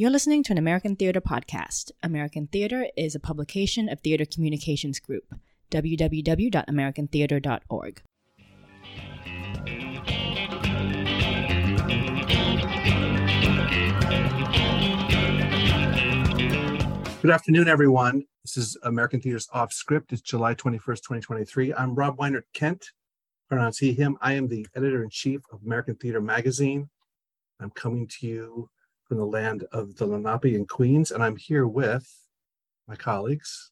You're listening to an American Theater podcast. American Theater is a publication of Theater Communications Group, www.americantheater.org. Good afternoon, everyone. This is American Theater's Off Script. It's July 21st, 2023. I'm Rob Weinert Kendt, pronouns he, him. I am the editor in chief of American Theater Magazine. I'm coming to you from the land of the Lenape in Queens, and I'm here with my colleagues.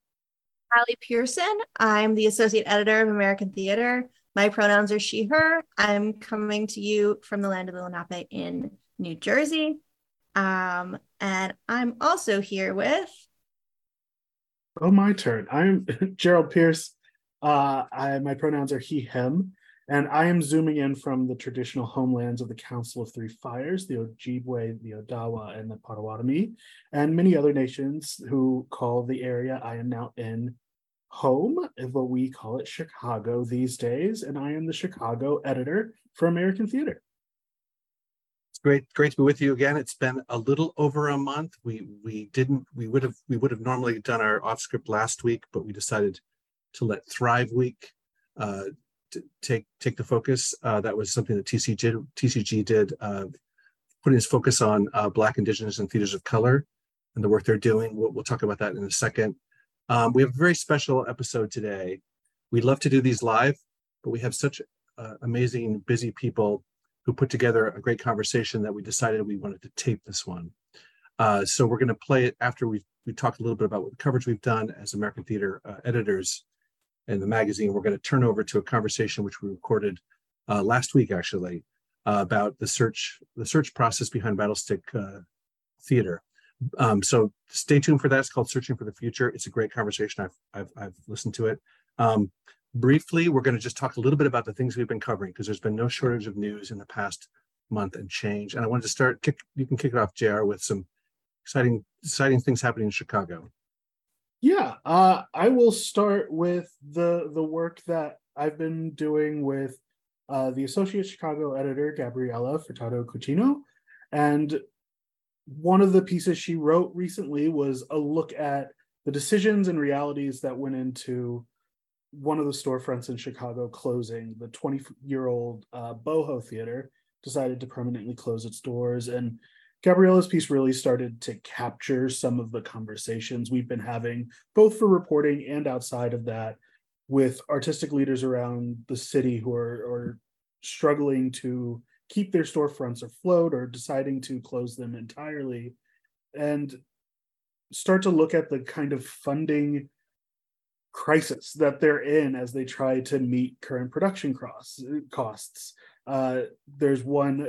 Allie Pearson. I'm the associate editor of American Theater. My pronouns are she, her. I'm coming to you from the land of the Lenape in New Jersey. Um, and I'm also here with. Oh, my turn. I'm Jerald Pierce. Uh, I, my pronouns are he, him. And I am zooming in from the traditional homelands of the Council of Three Fires, the Ojibwe, the Odawa, and the Potawatomi, and many other nations who call the area I am now in home, but we call it Chicago these days. And I am the Chicago editor for American Theater. It's great, great to be with you again. It's been a little over a month. We we didn't we would have we would have normally done our off script last week, but we decided to let Thrive Week uh, take take the focus. Uh, that was something that TCG did, TCG did uh, putting its focus on uh, Black, Indigenous, and theaters of color and the work they're doing. We'll, we'll talk about that in a second. Um, we have a very special episode today. We'd love to do these live, but we have such uh, amazing, busy people who put together a great conversation that we decided we wanted to tape this one. Uh, so we're going to play it after we we talked a little bit about what coverage we've done as American theater uh, editors in the magazine, we're going to turn over to a conversation which we recorded uh, last week, actually, uh, about the search the search process behind Rattlestick uh, Theater. Um, so stay tuned for that. It's called Searching for the Future. It's a great conversation. I've I've, I've listened to it. Um, briefly, we're going to just talk a little bit about the things we've been covering because there's been no shortage of news in the past month and change. And I wanted to start. Kick, you can kick it off, Jr. With some exciting exciting things happening in Chicago. Yeah, uh, I will start with the the work that I've been doing with uh, the associate Chicago editor Gabriella Furtado Coutinho, and one of the pieces she wrote recently was a look at the decisions and realities that went into one of the storefronts in Chicago closing. The 20 year old uh, Boho Theater decided to permanently close its doors, and Gabriella's piece really started to capture some of the conversations we've been having, both for reporting and outside of that, with artistic leaders around the city who are, are struggling to keep their storefronts afloat or deciding to close them entirely, and start to look at the kind of funding crisis that they're in as they try to meet current production costs. Uh, there's one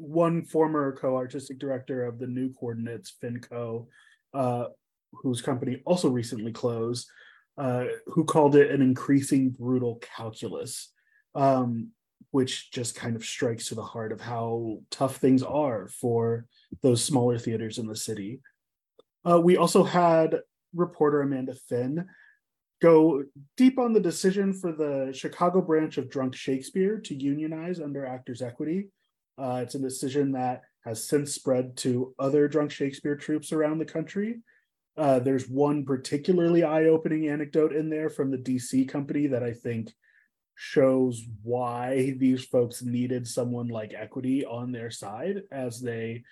one former co-artistic director of the new coordinates finco uh, whose company also recently closed uh, who called it an increasing brutal calculus um, which just kind of strikes to the heart of how tough things are for those smaller theaters in the city. Uh, we also had reporter amanda finn go deep on the decision for the chicago branch of drunk shakespeare to unionize under actors equity uh, it's a decision that has since spread to other drunk Shakespeare troupes around the country. Uh, there's one particularly eye opening anecdote in there from the DC company that I think shows why these folks needed someone like Equity on their side as they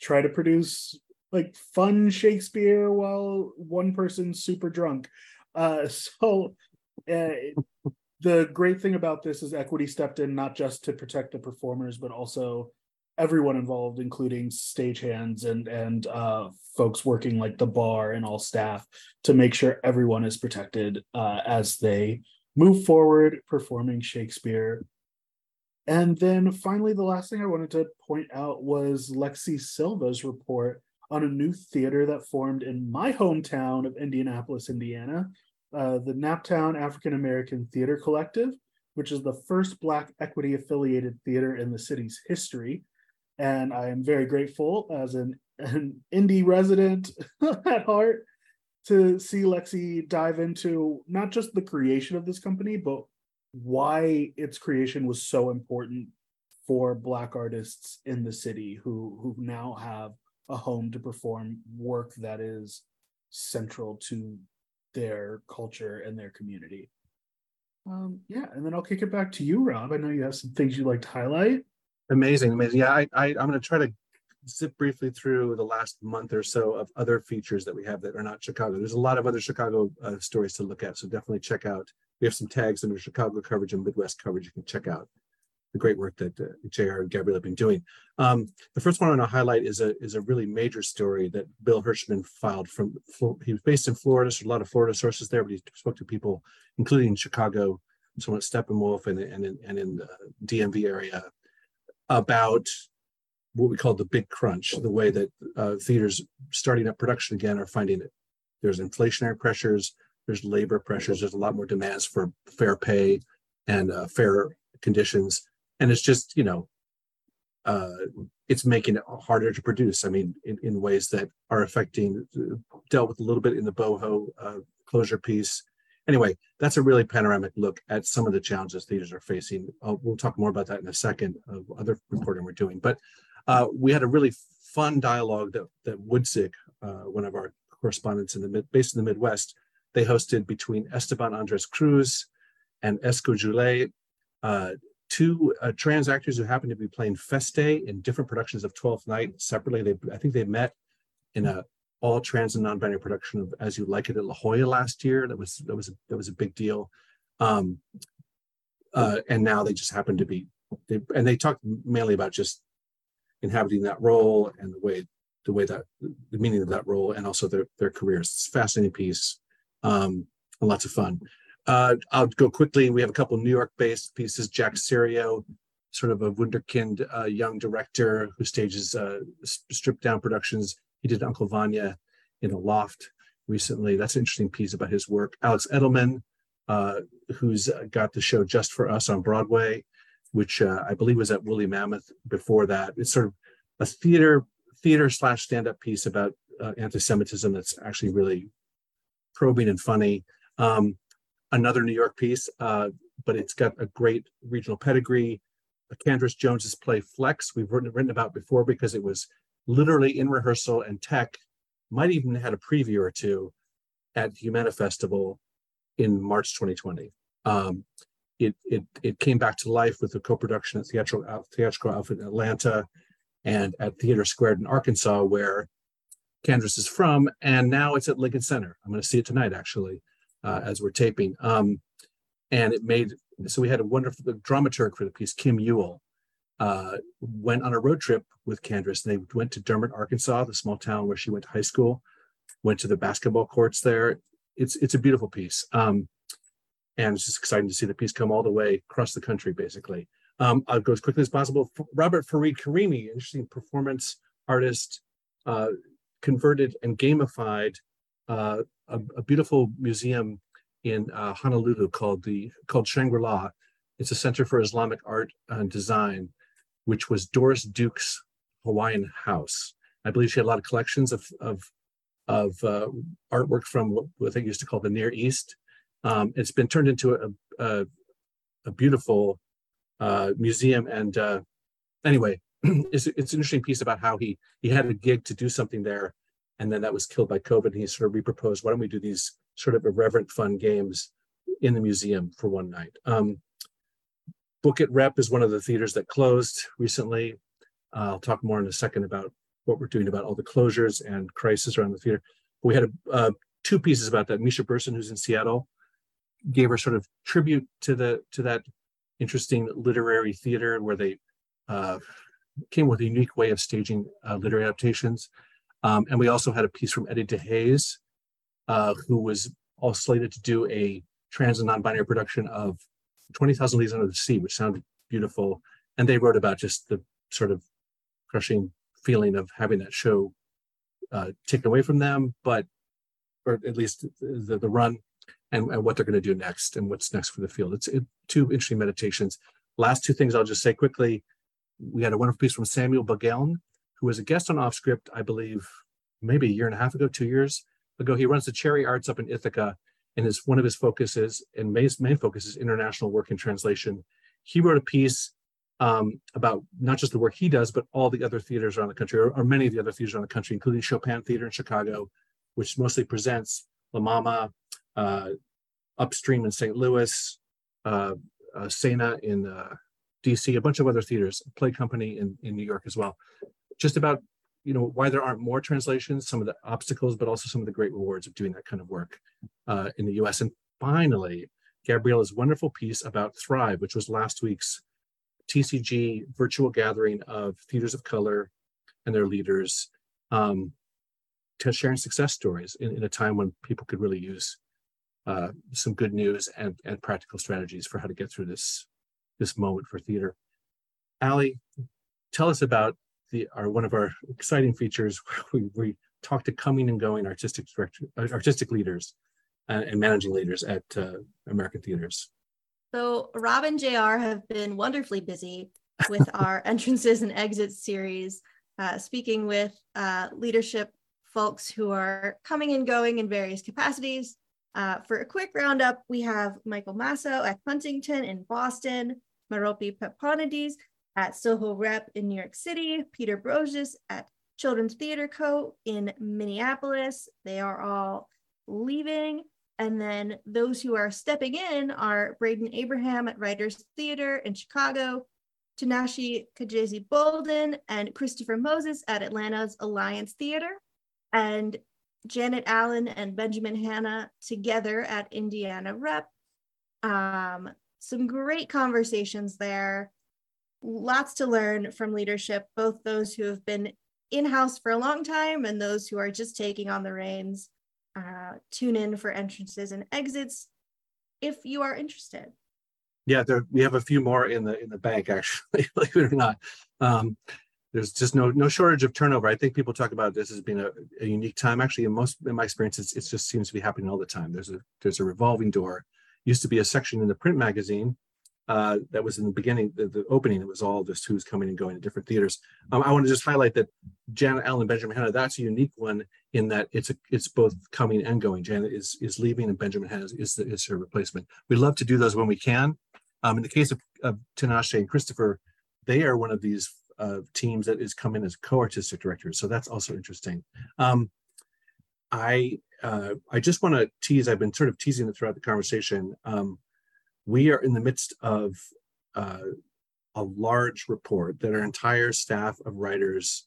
try to produce like fun Shakespeare while one person's super drunk. Uh, so uh, the great thing about this is equity stepped in not just to protect the performers but also everyone involved including stagehands and and uh, folks working like the bar and all staff to make sure everyone is protected uh, as they move forward performing shakespeare. And then finally the last thing i wanted to point out was lexi silva's report on a new theater that formed in my hometown of indianapolis indiana uh, the Naptown African American Theater Collective, which is the first Black equity affiliated theater in the city's history. And I am very grateful as an, an indie resident at heart to see Lexi dive into not just the creation of this company, but why its creation was so important for Black artists in the city who, who now have a home to perform work that is central to their culture and their community. Um, yeah, and then I'll kick it back to you, Rob. I know you have some things you'd like to highlight. Amazing, amazing. Yeah, I, I I'm going to try to zip briefly through the last month or so of other features that we have that are not Chicago. There's a lot of other Chicago uh, stories to look at, so definitely check out. We have some tags under Chicago coverage and Midwest coverage. You can check out the great work that uh, JR and Gabrielle have been doing. Um, the first one I want to highlight is a is a really major story that Bill Hirschman filed from. He was based in Florida, so a lot of Florida sources there, but he spoke to people, including Chicago, someone at Steppenwolf and and in, and in the DMV area, about what we call the big crunch, the way that uh, theaters starting up production again are finding it. There's inflationary pressures, there's labor pressures, there's a lot more demands for fair pay and uh, fair conditions and it's just you know uh, it's making it harder to produce. I mean, in, in ways that are affecting, dealt with a little bit in the boho uh, closure piece. Anyway, that's a really panoramic look at some of the challenges theaters are facing. Uh, we'll talk more about that in a second of other reporting we're doing. But uh, we had a really fun dialogue that, that Woodsick, uh, one of our correspondents in the mid, based in the Midwest, they hosted between Esteban Andres Cruz and Esco Jouléy, uh, two uh, trans actors who happen to be playing Feste in different productions of Twelfth Night separately. They, I think they met in a all trans and non-binary production of As You Like It at La Jolla last year. That was that was a, that was a big deal. Um, uh, and now they just happen to be, they, and they talked mainly about just inhabiting that role and the way the way that the meaning of that role and also their their careers. It's a fascinating piece um, and lots of fun. Uh, I'll go quickly. We have a couple New York-based pieces. Jack Serio, sort of a wunderkind uh, young director who stages uh, stripped-down productions. He did Uncle Vanya in a loft recently. That's an interesting piece about his work. Alex Edelman, uh, who's got the show Just for Us on Broadway, which uh, I believe was at Woolly Mammoth before that. It's sort of a theater theater slash stand-up piece about uh, anti-Semitism that's actually really probing and funny. Um, another New York piece, uh, but it's got a great regional pedigree. Candrice Jones's play Flex, we've written, written about before because it was literally in rehearsal and tech, might even had a preview or two at Humana Festival in March 2020. Um, it, it, it came back to life with a co-production at Theatrical, Theatrical Outfit in Atlanta and at Theater Squared in Arkansas, where Candrice is from, and now it's at Lincoln Center. I'm going to see it tonight, actually uh, as we're taping. Um, and it made so we had a wonderful dramaturg for the piece, Kim Euell, uh, went on a road trip with Candrice. And they went to Dermott, Arkansas, the small town where she went to high school. Went to the basketball courts there. It's it's a beautiful piece, um, and it's just exciting to see the piece come all the way across the country, basically. Um, I'll go as quickly as possible. Robert Farid Karimi, interesting performance artist, uh, converted and gamified uh, a, a, beautiful museum in uh, Honolulu called the called Shangri-La. It's a center for Islamic art and design, which was Doris Duke's Hawaiian house. I believe she had a lot of collections of of of uh, artwork from what, what, they used to call the Near East. Um, it's been turned into a a, a beautiful uh, museum, and uh, anyway, it's it's an interesting piece about how he he had a gig to do something there and then that was killed by COVID. And he sort of reproposed, why don't we do these sort of irreverent, fun games in the museum for one night? Um, Book It Rep is one of the theaters that closed recently. Uh, I'll talk more in a second about what we're doing about all the closures and crisis around the theater. We had a, uh, two pieces about that. Misha Berson, who's in Seattle, gave her sort of tribute to the to that interesting literary theater where they uh, came with a unique way of staging uh, literary adaptations. Um, and we also had a piece from Eddie DeHaze, uh, who was all slated to do a trans and non-binary production of 20,000 Leagues Under the Sea, which sounded beautiful. And they wrote about just the sort of crushing feeling of having that show uh, taken away from them, but or at least the, the run and, and what they're going to do next and what's next for the field. It's it, two interesting meditations. Last two things I'll just say quickly. We had a wonderful piece from Samuel Buggeln, who was a guest on Off Script, I believe, maybe a year and a half ago, two years ago. He runs the Cherry Arts up in Ithaca, and is one of his focuses and main, main focus is international work and translation. He wrote a piece um, about not just the work he does, but all the other theaters around the country, or, or, many of the other theaters around the country, including Chopin Theater in Chicago, which mostly presents La Mama, uh, Upstream in St. Louis, uh, uh, Sena in uh, DC, a bunch of other theaters, Play Company in, in New York as well. Just about you know why there aren't more translations, some of the obstacles, but also some of the great rewards of doing that kind of work uh, in the U.S. And finally, Gabriella's wonderful piece about Thrive, which was last week's TCG virtual gathering of theaters of color and their leaders um, to sharing success stories in, in, a time when people could really use uh, some good news and, and practical strategies for how to get through this this moment for theater. Ali, tell us about the our one of our exciting features where we, we talk to coming and going artistic director, artistic leaders uh, and managing leaders at uh, American theaters. So Rob and JR have been wonderfully busy with our entrances and exits series, uh, speaking with uh, leadership folks who are coming and going in various capacities. Uh, for a quick roundup, we have Michael Masso at Huntington in Boston, Meropi Peponides at Soho Rep in New York City, Peter Brosius at Children's Theater Co. in Minneapolis. They are all leaving. And then those who are stepping in are Braden Abraham at Writers Theater in Chicago, Tinashe Kajese Bolden, and Christopher Moses at Atlanta's Alliance Theater, and Janet Allen and Benjamin Hanna together at Indiana Rep. Um, some great conversations there. Lots to learn from leadership, both those who have been in house for a long time and those who are just taking on the reins uh, tune in for entrances and exits if you are interested. Yeah, there, we have a few more in the in the bank actually, believe it or not. Um, there's just no no shortage of turnover. I think people talk about this as being a, a unique time. Actually, in most in my experience, it just seems to be happening all the time. There's a there's a revolving door. Used to be a section in the print magazine uh, that was in the beginning, the, the, opening, it was all just who's coming and going to different theaters. Um, I want to just highlight that Janet Allen, Benjamin Hanna, that's a unique one in that it's a, it's both coming and going. Janet is is leaving and Benjamin Hanna is, the, is her replacement. We love to do those when we can. Um, in the case of, of Tinashe and Christopher, they are one of these uh, teams that is coming as co-artistic directors. So that's also interesting. Um, I uh, I just want to tease. I've been sort of teasing it throughout the conversation. Um, we are in the midst of uh, a large report that our entire staff of writers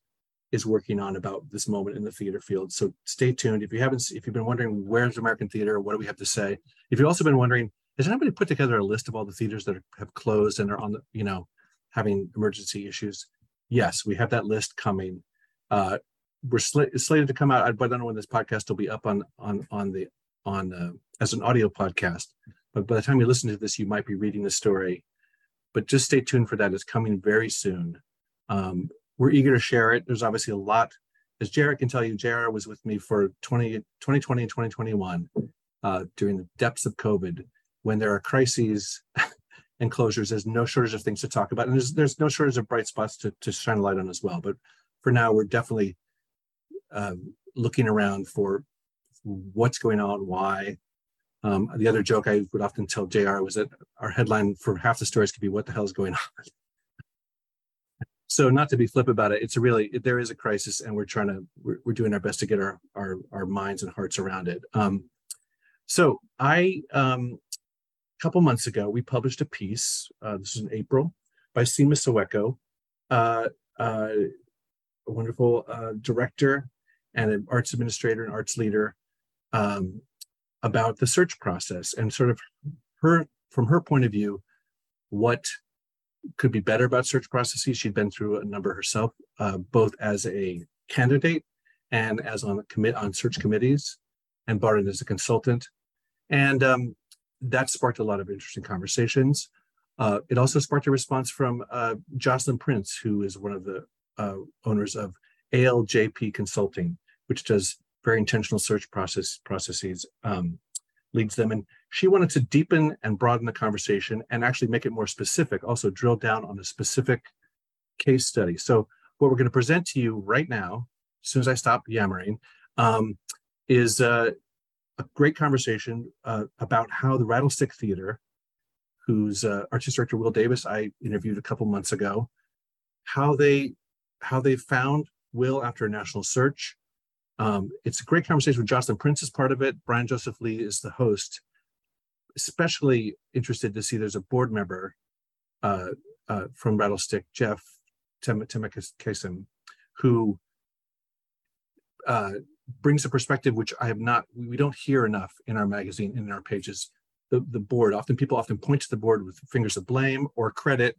is working on about this moment in the theater field. So stay tuned. If you haven't, if you've been wondering where's American theater, what do we have to say? If you've also been wondering, has anybody put together a list of all the theaters that have closed and are on the, you know, having emergency issues? Yes, we have that list coming. Uh, we're sl- slated to come out. I don't know when this podcast will be up on on on the on uh, as an audio podcast. But by the time you listen to this, you might be reading the story. But just stay tuned for that. It's coming very soon. Um, we're eager to share it. There's obviously a lot. As Jared can tell you, Jared was with me for 20, 2020 and 2021 uh, during the depths of COVID. When there are crises and closures, there's no shortage of things to talk about. And there's, there's no shortage of bright spots to, to shine a light on as well. But for now, we're definitely uh, looking around for what's going on, why, um, the other joke I would often tell JR was that our headline for half the stories could be "What the hell is going on?" so, not to be flip about it, it's a really there is a crisis, and we're trying to we're, we're doing our best to get our our our minds and hearts around it. Um, so, I um, a couple months ago we published a piece. Uh, this is in April by Seema Sueko, uh, uh, a wonderful uh, director and an arts administrator and arts leader um, about the search process and sort of her from her point of view what could be better about search processes. She'd been through a number herself uh, both as a candidate and as on a commit on search committees and barton as a consultant. And um, that sparked a lot of interesting conversations. Uh, it also sparked a response from uh, jocelyn prince who is one of the uh, owners of aljp consulting which does very intentional search process processes um, leads them. And she wanted to deepen and broaden the conversation and actually make it more specific, also drill down on a specific case study. So what we're going to present to you right now, as soon as I stop yammering, um, is uh, a great conversation uh, about how the Rattlestick Theater, who's uh, artistic director Will Davis. I interviewed a couple months ago. How they how they found Will after a national search. Um, it's a great conversation with Jocelyn Prince is part of it. Brian Joseph Lee is the host. Especially interested to see there's a board member uh, uh, from Rattlestick, Jeff Temekesem, who uh, brings a perspective which I have not, we don't hear enough in our magazine, in our pages. The, the board, often people often point to the board with fingers of blame or credit,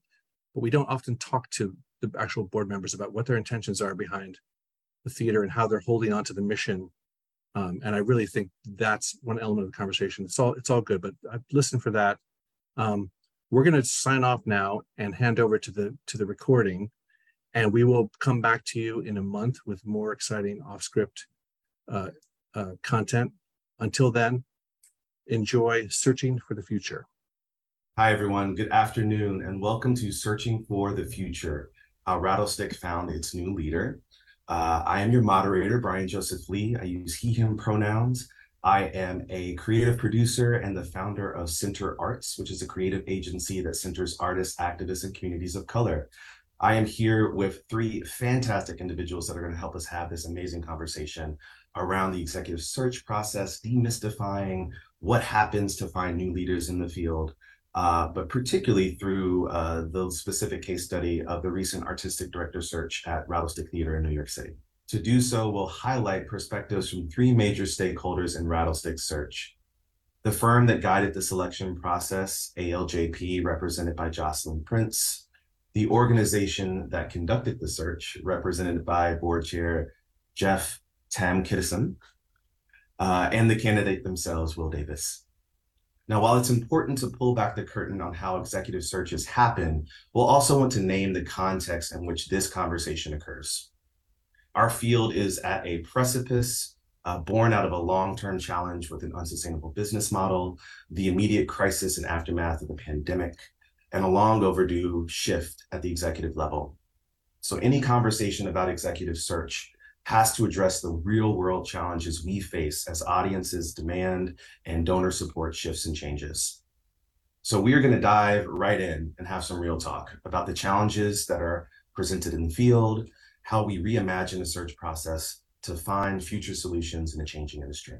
but we don't often talk to the actual board members about what their intentions are behind the theater and how they're holding on to the mission. Um, and I really think that's one element of the conversation. It's all it's all good, but I've listened for that. Um, we're going to sign off now and hand over to the to the recording, and we will come back to you in a month with more exciting off script uh, uh, content. Until then, enjoy searching for the future. Hi, everyone. Good afternoon, and welcome to Searching for the Future, how Rattlestick found its new leader. Uh, I am your moderator, Brian Joseph Lee. I use he, him pronouns. I am a creative producer and the founder of Center Arts, which is a creative agency that centers artists, activists, and communities of color. I am here with three fantastic individuals that are going to help us have this amazing conversation around the executive search process, demystifying what happens to find new leaders in the field, uh, but particularly through uh, the specific case study of the recent artistic director search at Rattlestick Theater in New York City. To do so, we'll highlight perspectives from three major stakeholders in Rattlestick search. The firm that guided the selection process, ALJP, represented by Jocelyn Prince, the organization that conducted the search, represented by board chair Jeff Tam Kitteson, uh, and the candidate themselves, Will Davis. Now, while it's important to pull back the curtain on how executive searches happen, we'll also want to name the context in which this conversation occurs. Our field is at a precipice uh, born out of a long-term challenge with an unsustainable business model, the immediate crisis and aftermath of the pandemic, and a long overdue shift at the executive level. So any conversation about executive search has to address the real world challenges we face as audiences demand and donor support shifts and changes. So we are going to dive right in and have some real talk about the challenges that are presented in the field, how we reimagine the search process to find future solutions in a changing industry.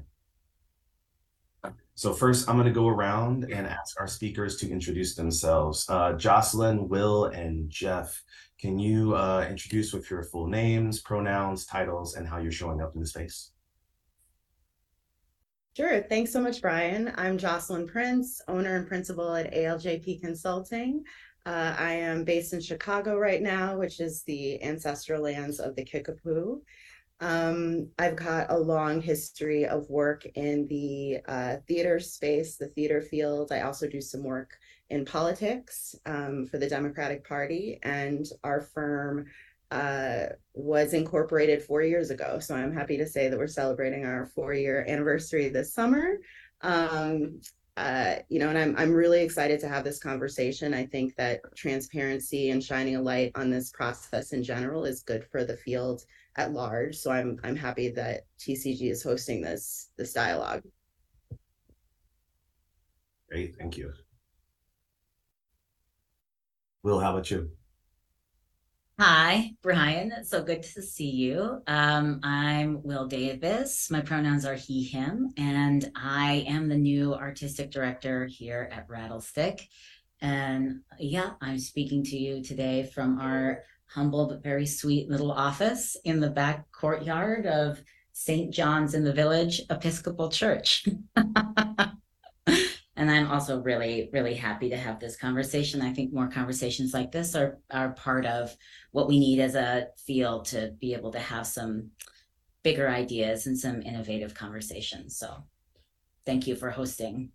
So first, I'm going to go around and ask our speakers to introduce themselves. Uh, Jocelyn, Will, and Jeff, can you uh, introduce with your full names, pronouns, titles, and how you're showing up in the space? Sure. Thanks so much, Brian. I'm Jocelyn Prince, owner and principal at ALJP Consulting. Uh, I am based in Chicago right now, which is the ancestral lands of the Kickapoo. Um, I've got a long history of work in the uh, theater space, the theater field. I also do some work in politics um, for the Democratic Party, and our firm uh, was incorporated four years ago. So I'm happy to say that we're celebrating our four year anniversary this summer. Um, uh, you know, and I'm I'm really excited to have this conversation. I think that transparency and shining a light on this process in general is good for the field at large. So I'm I'm happy that TCG is hosting this this dialogue. Great, thank you. Will, how about you? Hi, Brian. So good to see you. Um, I'm Will Davis. My pronouns are he, him, and I am the new artistic director here at Rattlestick. And yeah, I'm speaking to you today from our humble but very sweet little office in the back courtyard of St. John's in the Village Episcopal Church. and I'm also really, really happy to have this conversation. I think more conversations like this are are part of what we need as a field to be able to have some bigger ideas and some innovative conversations. So thank you for hosting.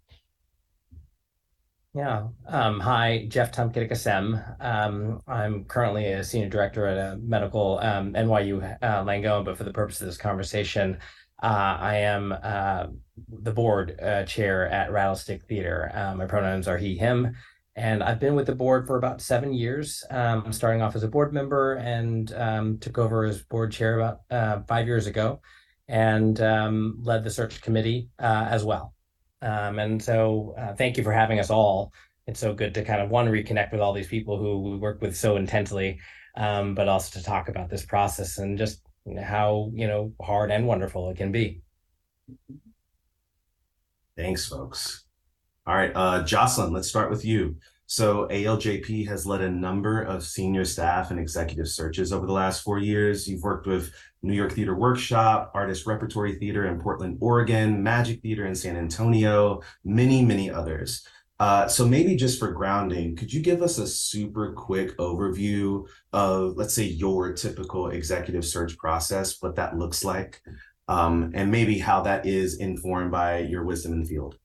Yeah. Um, hi, Jeff Tamkidikasem. Um, I'm currently a senior director at a medical um, NYU uh, Langone, but for the purpose of this conversation, uh, I am uh, the board uh, chair at Rattlestick Theater. Uh, my pronouns are he, him, and I've been with the board for about seven years, um, I'm starting off as a board member and um, took over as board chair about uh, five years ago and um, led the search committee uh, as well. Um, and so uh, thank you for having us all it's so good to kind of one reconnect with all these people who we work with so intensely, um, but also to talk about this process and just how you know hard and wonderful it can be. Thanks, folks. All right, uh, Jocelyn, let's start with you. So ALJP has led a number of senior staff and executive searches over the last four years. You've worked with New York Theater Workshop, Artist Repertory Theater in Portland, Oregon, Magik Theater in San Antonio, many, many others. Uh, so maybe just for grounding, could you give us a super quick overview of, let's say, your typical executive search process, what that looks like, um, and maybe how that is informed by your wisdom in the field?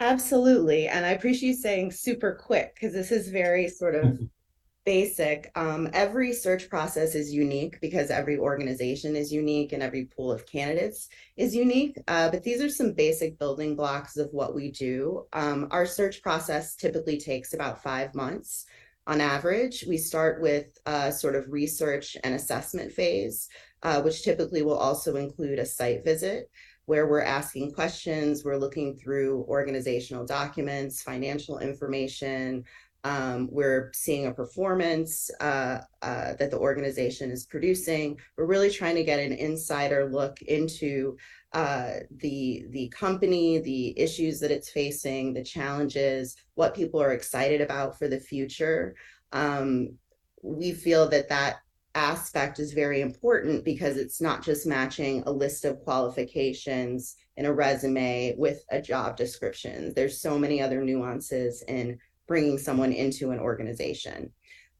Absolutely. And I appreciate you saying super quick because this is very sort of basic. Um, every search process is unique because every organization is unique and every pool of candidates is unique. Uh, but these are some basic building blocks of what we do. Um, our search process typically takes about five months on average. We start with a sort of research and assessment phase, uh, which typically will also include a site visit where we're asking questions, we're looking through organizational documents, financial information. Um, we're seeing a performance uh, uh, that the organization is producing. We're really trying to get an insider look into uh, the the company, the issues that it's facing, the challenges, what people are excited about for the future. Um, we feel that that aspect is very important because it's not just matching a list of qualifications in a resume with a job description. There's so many other nuances in bringing someone into an organization.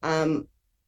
Um,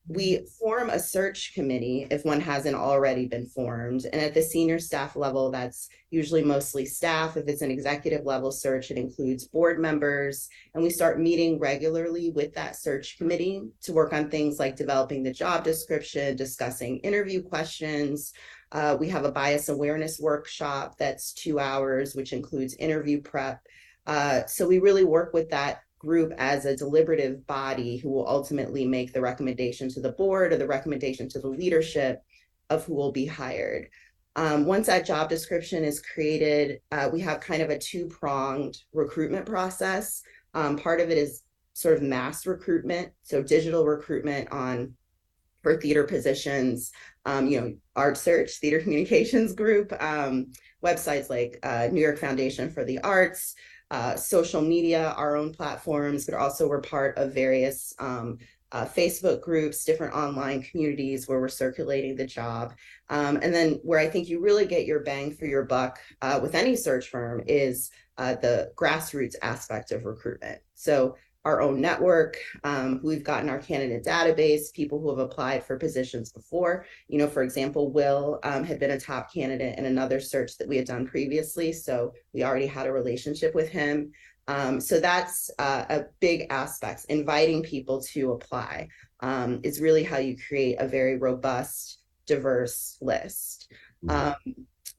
we form a search committee if one hasn't already been formed. And at the senior staff level, that's usually mostly staff. If it's an executive level search, it includes board members. And we start meeting regularly with that search committee to work on things like developing the job description, discussing interview questions. Uh, we have a bias awareness workshop that's two hours, which includes interview prep. Uh, so we really work with that group as a deliberative body who will ultimately make the recommendation to the board or the recommendation to the leadership of who will be hired. Um, once that job description is created, uh, we have kind of a two pronged recruitment process. Um, part of it is sort of mass recruitment, so digital recruitment on for theater positions, um, you know, Art Search, Theater Communications Group, um, websites like uh, New York Foundation for the Arts, uh, social media, our own platforms, but also we're part of various um, uh, Facebook groups, different online communities where we're circulating the job. Um, and then where I think you really get your bang for your buck uh, with any search firm is uh, the grassroots aspect of recruitment. So our own network, um, we've gotten our candidate database, people who have applied for positions before. You know, for example, Will um, had been a top candidate in another search that we had done previously. So we already had a relationship with him. Um, so that's uh, a big aspect. Inviting people to apply um, is really how you create a very robust, diverse list. Mm-hmm.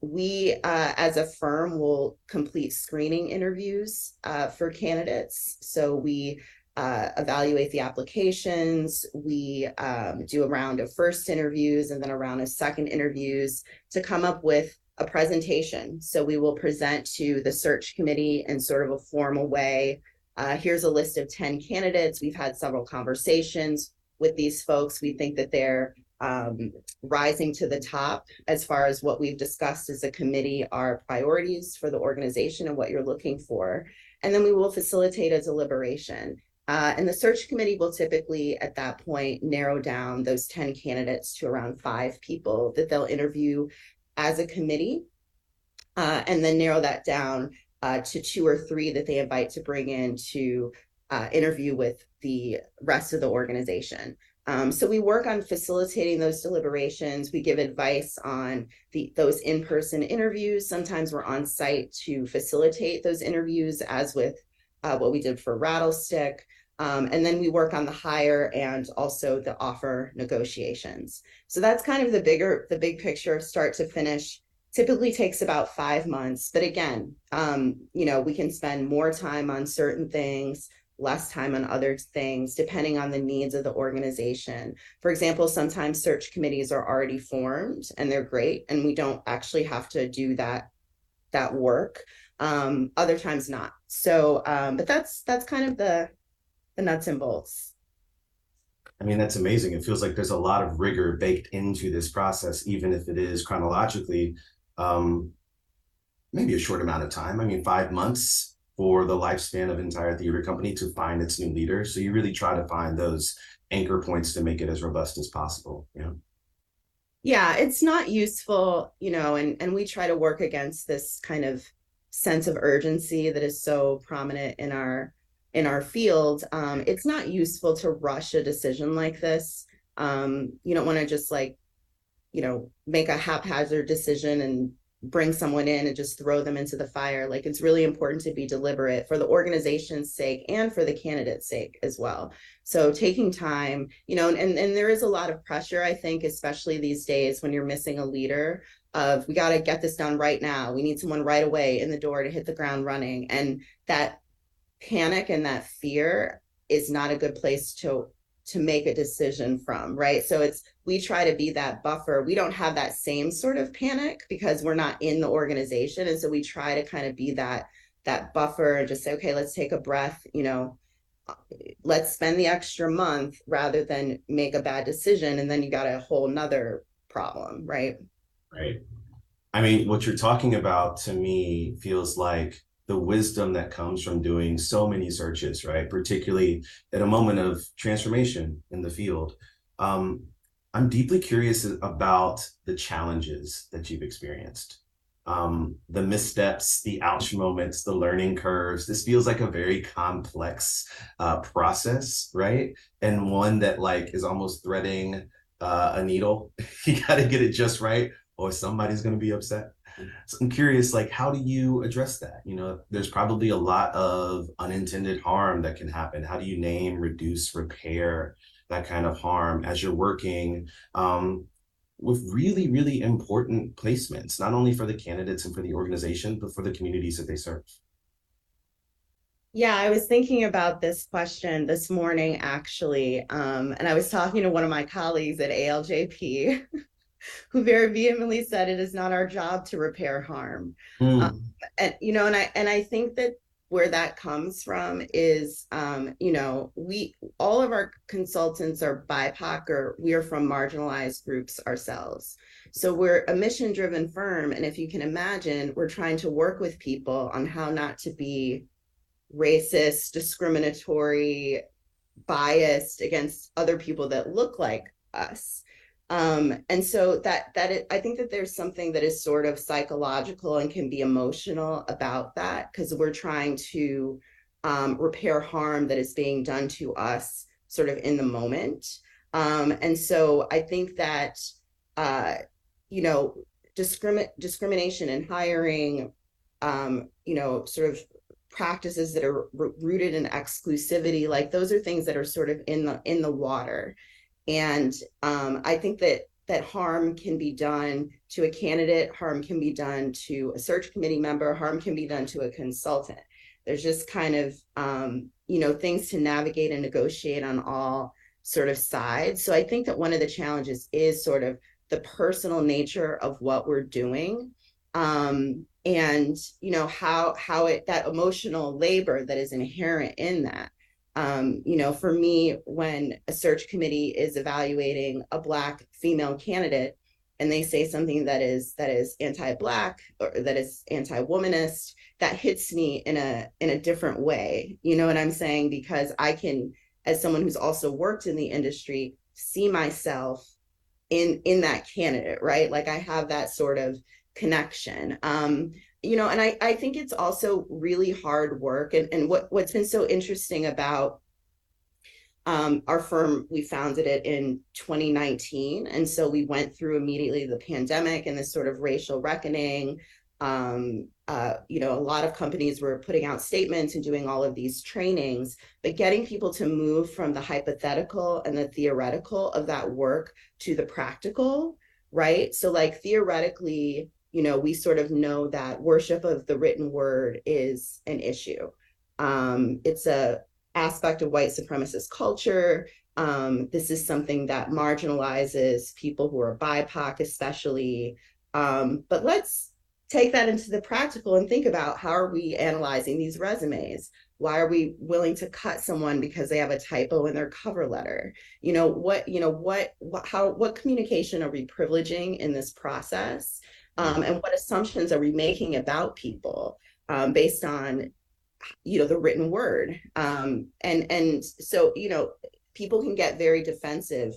We uh, as a firm will complete screening interviews uh, for candidates. So we uh, evaluate the applications. We um, do a round of first interviews and then a round of second interviews to come up with a presentation. So we will present to the search committee in sort of a formal way. Uh, here's a list of 10 candidates. We've had several conversations with these folks. We think that they're um, rising to the top as far as what we've discussed as a committee are priorities for the organization and what you're looking for. And then we will facilitate a deliberation. Uh, and the search committee will typically, at that point, narrow down those 10 candidates to around five people that they'll interview as a committee, uh, and then narrow that down uh, to two or three that they invite to bring in to uh, interview with the rest of the organization. Um, so we work on facilitating those deliberations. We give advice on the those in-person interviews. Sometimes we're on site to facilitate those interviews, as with uh, what we did for Rattlestick. Um, and then we work on the hire and also the offer negotiations. So that's kind of the bigger, the big picture, start to finish. Typically takes about five months, but again, um, you know, we can spend more time on certain things less time on other things depending on the needs of the organization. For example, sometimes search committees are already formed and they're great and we don't actually have to do that that work. um, other times not. So, um, but that's that's kind of the the nuts and bolts. I mean, that's amazing. It feels like there's a lot of rigor baked into this process, even if it is chronologically um, maybe a short amount of time. I mean, five months for the lifespan of entire theater company to find its new leader. So you really try to find those anchor points to make it as robust as possible. Know? Yeah, it's not useful, you know, and and we try to work against this kind of sense of urgency that is so prominent in our in our field. Um, it's not useful to rush a decision like this. Um, you don't want to just like, you know, make a haphazard decision and bring someone in and just throw them into the fire. Like it's really important to be deliberate for the organization's sake and for the candidate's sake as well. So taking time, you know, and, and there is a lot of pressure, I think, especially these days when you're missing a leader of we got to get this done right now. We need someone right away in the door to hit the ground running. And that panic and that fear is not a good place to to make a decision from, right? So it's we try to be that buffer. We don't have that same sort of panic because we're not in the organization and so we try to kind of be that that buffer and just say okay, let's take a breath, you know, let's spend the extra month rather than make a bad decision and then you got a whole nother problem, right? Right. I mean, what you're talking about to me feels like the wisdom that comes from doing so many searches, right? Particularly at a moment of transformation in the field. Um, I'm deeply curious about the challenges that you've experienced, um, the missteps, the ouch moments, the learning curves. This feels like a very complex uh, process, right? And one that like is almost threading uh, a needle. you got to get it just right, or somebody's going to be upset. So I'm curious, like, how do you address that? You know, there's probably a lot of unintended harm that can happen. How do you name, reduce, repair that kind of harm as you're working um, with really, really important placements, not only for the candidates and for the organization, but for the communities that they serve? Yeah, I was thinking about this question this morning, actually. Um, and I was talking to one of my colleagues at ALJP. who very vehemently said it is not our job to repair harm. Mm. Um, and you know, and I and I think that where that comes from is um, you know we all of our consultants are bipoc or we are from marginalized groups ourselves so we're a mission driven firm and if you can imagine we're trying to work with people on how not to be racist discriminatory biased against other people that look like us um, and so that that it, I think that there's something that is sort of psychological and can be emotional about that because we're trying to um, repair harm that is being done to us sort of in the moment. Um, and so I think that uh, you know discrimin- discrimination in hiring, um, you know, sort of practices that are r- rooted in exclusivity, like those are things that are sort of in the in the water and um, I think that that harm can be done to a candidate, harm can be done to a search committee member, harm can be done to a consultant. There's just kind of um, you know things to navigate and negotiate on all sort of sides. So I think that one of the challenges is sort of the personal nature of what we're doing um, and you know how how it that emotional labor that is inherent in that um, you know, for me, when a search committee is evaluating a black female candidate and they say something that is that is anti-black or that is anti-womanist, that hits me in a in a different way. You know what I'm saying? Because I can, as someone who's also worked in the industry, see myself in in that candidate, right? Like I have that sort of connection. Um, you know and i i think it's also really hard work and and what what's been so interesting about um, our firm we founded it in 2019 and so we went through immediately the pandemic and this sort of racial reckoning. Um, uh, you know a lot of companies were putting out statements and doing all of these trainings but getting people to move from the hypothetical and the theoretical of that work to the practical right? So like theoretically you know, we sort of know that worship of the written word is an issue. Um, it's a aspect of white supremacist culture. Um, this is something that marginalizes people who are BIPOC, especially. Um, but let's take that into the practical and think about how are we analyzing these resumes why are we willing to cut someone because they have a typo in their cover letter you know what you know what, what how what communication are we privileging in this process um, and what assumptions are we making about people um, based on you know the written word? Um, and and so you know people can get very defensive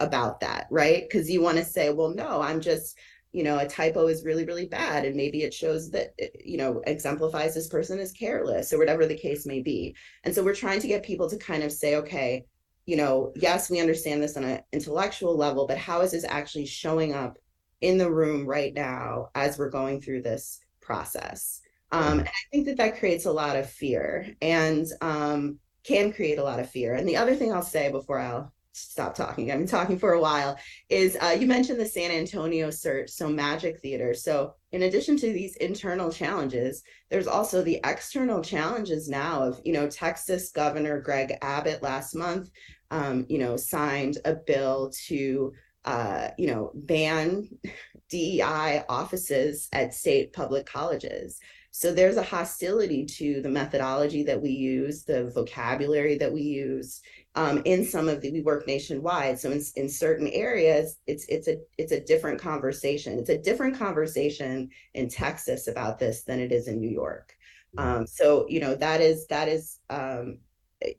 about that right? Because you want to say well no i'm just you know a typo is really really bad and maybe it shows that you know exemplifies this person as careless or whatever the case may be. And so we're trying to get people to kind of say okay you know yes we understand this on an intellectual level but how is this actually showing up in the room right now as we're going through this process um, and i think that that creates a lot of fear and um, can create a lot of fear and the other thing i'll say before i'll stop talking. I've been talking for a while. Is uh, you mentioned the San Antonio search, so Magik Theater. So in addition to these internal challenges, there's also the external challenges now of you know Texas Governor Greg Abbott last month, um, you know, signed a bill to uh, you know ban DEI offices at state public colleges. So there's a hostility to the methodology that we use, the vocabulary that we use, um, in some of the we work nationwide. So in, in certain areas it's it's a it's a different conversation. It's a different conversation in texas about this than it is in new york. Um, so you know that is that is um,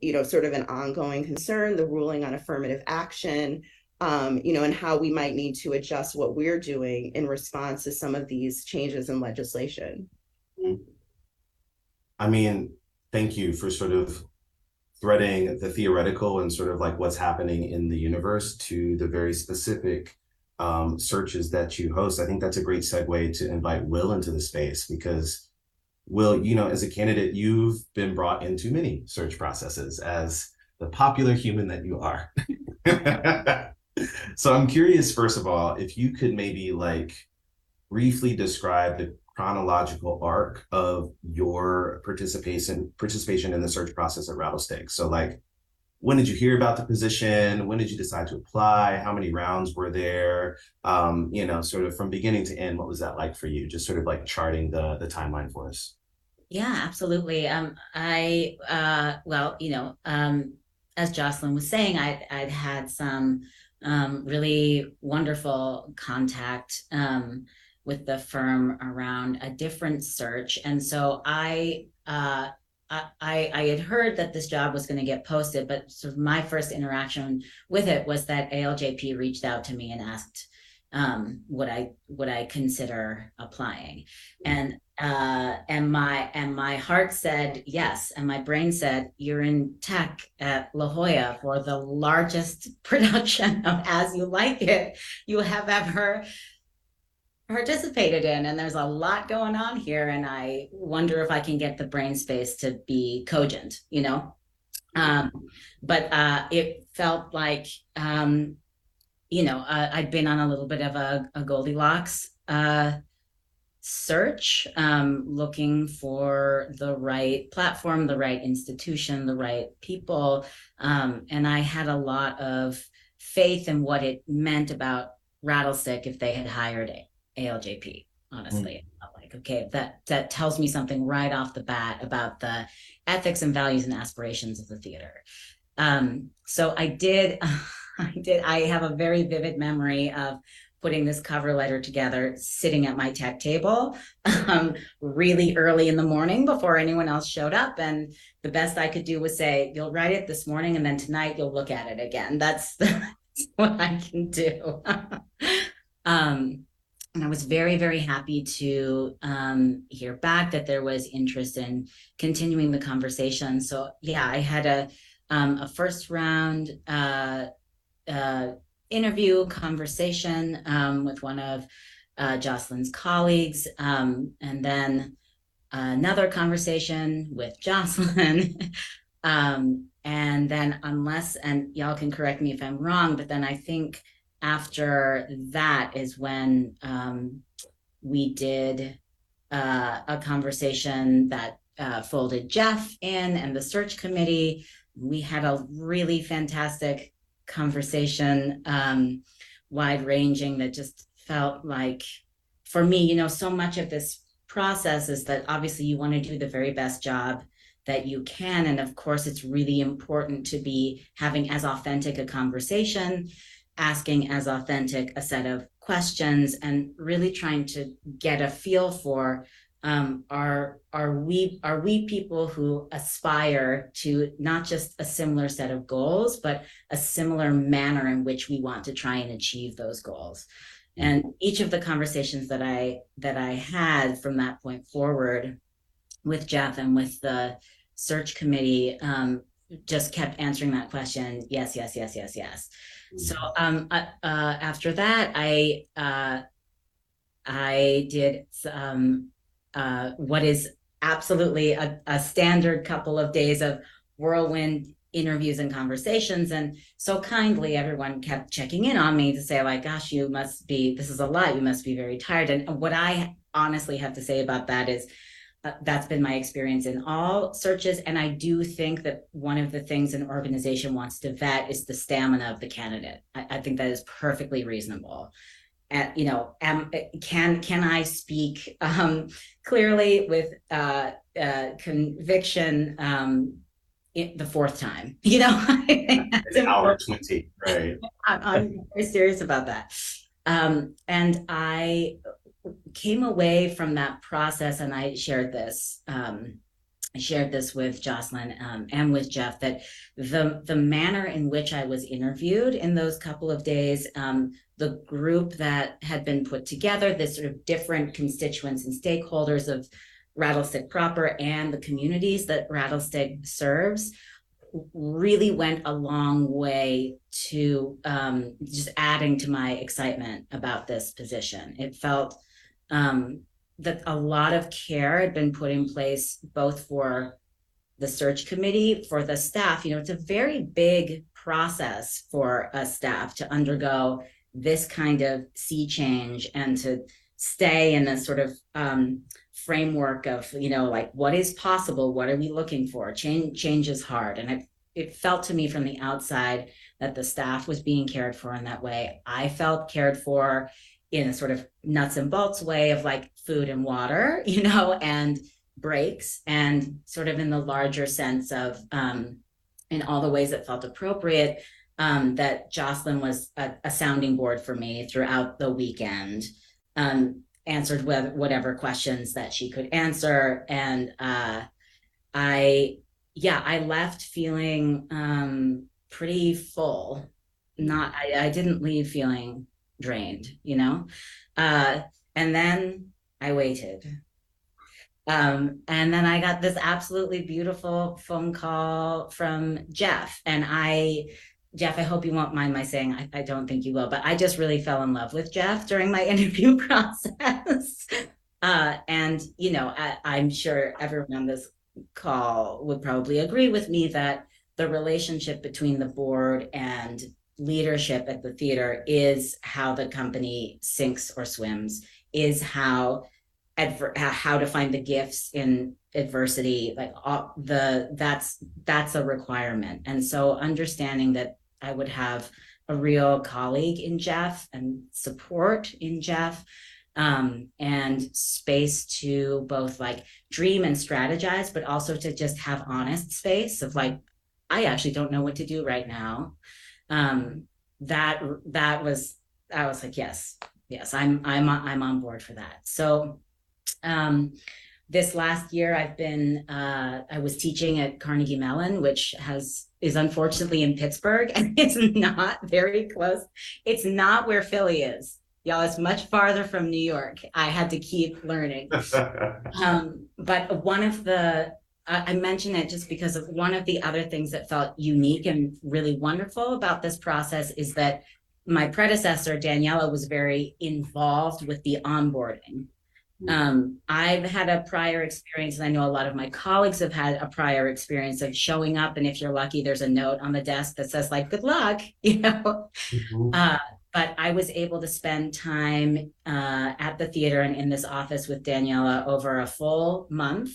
you know sort of an ongoing concern the ruling on affirmative action um, you know and how we might need to adjust what we're doing in response to some of these changes in legislation i mean thank you for sort of threading the theoretical and sort of like what's happening in the universe to the very specific um, searches that you host. I think that's a great segue to invite Will into the space because Will, you know, as a candidate, you've been brought into many search processes as the popular human that you are. so I'm curious, first of all, if you could maybe like briefly describe the chronological arc of your participation participation in the search process at Rattlestick. So like when did you hear about the position? When did you decide to apply? How many rounds were there? Um, you know, sort of from beginning to end, what was that like for you? Just sort of like charting the the timeline for us. Yeah, absolutely. Um, I uh, well, you know, um, as Jocelyn was saying, I I'd had some um, really wonderful contact um, with the firm around a different search. And so I, uh, I, I had heard that this job was going to get posted, but sort of my first interaction with it was that ALJP reached out to me and asked um, would I would I consider applying, and uh, and my and my heart said yes, and my brain said you're in tech at La Jolla for the largest production of As You Like It you have ever participated in. And there's a lot going on here and i wonder if i can get the brain space to be cogent you know? Um, but uh, it felt like um, you know uh, i'd been on a little bit of a, a goldilocks uh, search um, looking for the right platform the right institution the right people um, and i had a lot of faith in what it meant about rattlestick if they had hired it ALJP, honestly. Mm. Like, okay, that that tells me something right off the bat about the ethics and values and aspirations of the theater. Um, so I did, I did, I have a very vivid memory of putting this cover letter together, sitting at my tech table um, really early in the morning before anyone else showed up. And the best I could do was say, You'll write it this morning, and then tonight you'll look at it again. That's, that's what I can do. um, and I was very, very happy to um, hear back that there was interest in continuing the conversation. So yeah, I had a um, a first round uh, uh, interview conversation um, with one of uh, Jocelyn's colleagues, um, and then another conversation with Jocelyn. Um, and then, unless and y'all can correct me if I'm wrong, but then I think after that is when um, we did uh, a conversation that uh, folded Jeff in and the search committee. We had a really fantastic conversation, um, wide ranging, that just felt like for me, you know, so much of this process is that obviously you want to do the very best job that you can. And of course, it's really important to be having as authentic a conversation, asking as authentic a set of questions, and really trying to get a feel for um, are are we are we people who aspire to not just a similar set of goals, but a similar manner in which we want to try and achieve those goals. And each of the conversations that I that I had from that point forward with Jeff and with the search committee um, just kept answering that question. Yes, yes, yes, yes, yes. So um, uh, uh, after that, I uh, I did um, uh, what is absolutely a, a standard couple of days of whirlwind interviews and conversations. And so kindly everyone kept checking in on me to say like gosh you must be this is a lot. You must be very tired. And what i honestly have to say about that is uh, that's been my experience in all searches. And i do think that one of the things an organization wants to vet is the stamina of the candidate. I, I think that is perfectly reasonable and you know am, can can i speak um, clearly with uh, uh, conviction um, the fourth time. You know, it's an hour twenty, right? I'm, I'm very serious about that. Um, and I came away from that process, and I shared this. Um, I shared this with Jocelyn um, and with Jeff that the the manner in which I was interviewed in those couple of days, um, the group that had been put together, this sort of different constituents and stakeholders of Rattlestick proper and the communities that Rattlestick serves really went a long way to um, just adding to my excitement about this position. It felt um, that a lot of care had been put in place both for the search committee, for the staff. You know, it's a very big process for a staff to undergo this kind of sea change and to stay in a sort of um, framework of you know like what is possible? What are we looking for? Change change is hard. And it, it felt to me from the outside that the staff was being cared for in that way. I felt cared for in a sort of nuts and bolts way of like food and water you know and breaks and sort of in the larger sense of um in all the ways that felt appropriate um, that Jocelyn was a, a, sounding board for me throughout the weekend. Um, answered with whatever questions that she could answer. And uh, i yeah i left feeling um, pretty full. Not I, I didn't leave feeling drained you know? Uh, and then i waited. Um, and then i got this absolutely beautiful phone call from jeff. And i Jeff, I hope you won't mind my saying, I, I, don't think you will, but I just really fell in love with Jeff during my interview process. uh, and, you know, I, am sure everyone on this call would probably agree with me that the relationship between the board and leadership at the theater is how the company sinks or swims, is how adver- how to find the gifts in adversity like all the that's that's a requirement. And so understanding that i would have a real colleague in jeff and support in jeff um, and space to both like dream and strategize but also to just have honest space of like i actually don't know what to do right now. Um, that that was i was like yes yes i'm i'm i'm on board for that. So um, this last year, I've been uh, I was teaching at Carnegie Mellon, which has is unfortunately in Pittsburgh, and it's not very close. It's not where Philly is, y'all. It's much farther from New York. I had to keep learning. um, but one of the I mention it just because of one of the other things that felt unique and really wonderful about this process is that my predecessor Daniela was very involved with the onboarding um, I've had a prior experience, and I know a lot of my colleagues have had a prior experience of showing up, and if you're lucky, there's a note on the desk that says like "Good luck," you know. Mm-hmm. Uh, but I was able to spend time uh, at the theater and in this office with Daniela over a full month.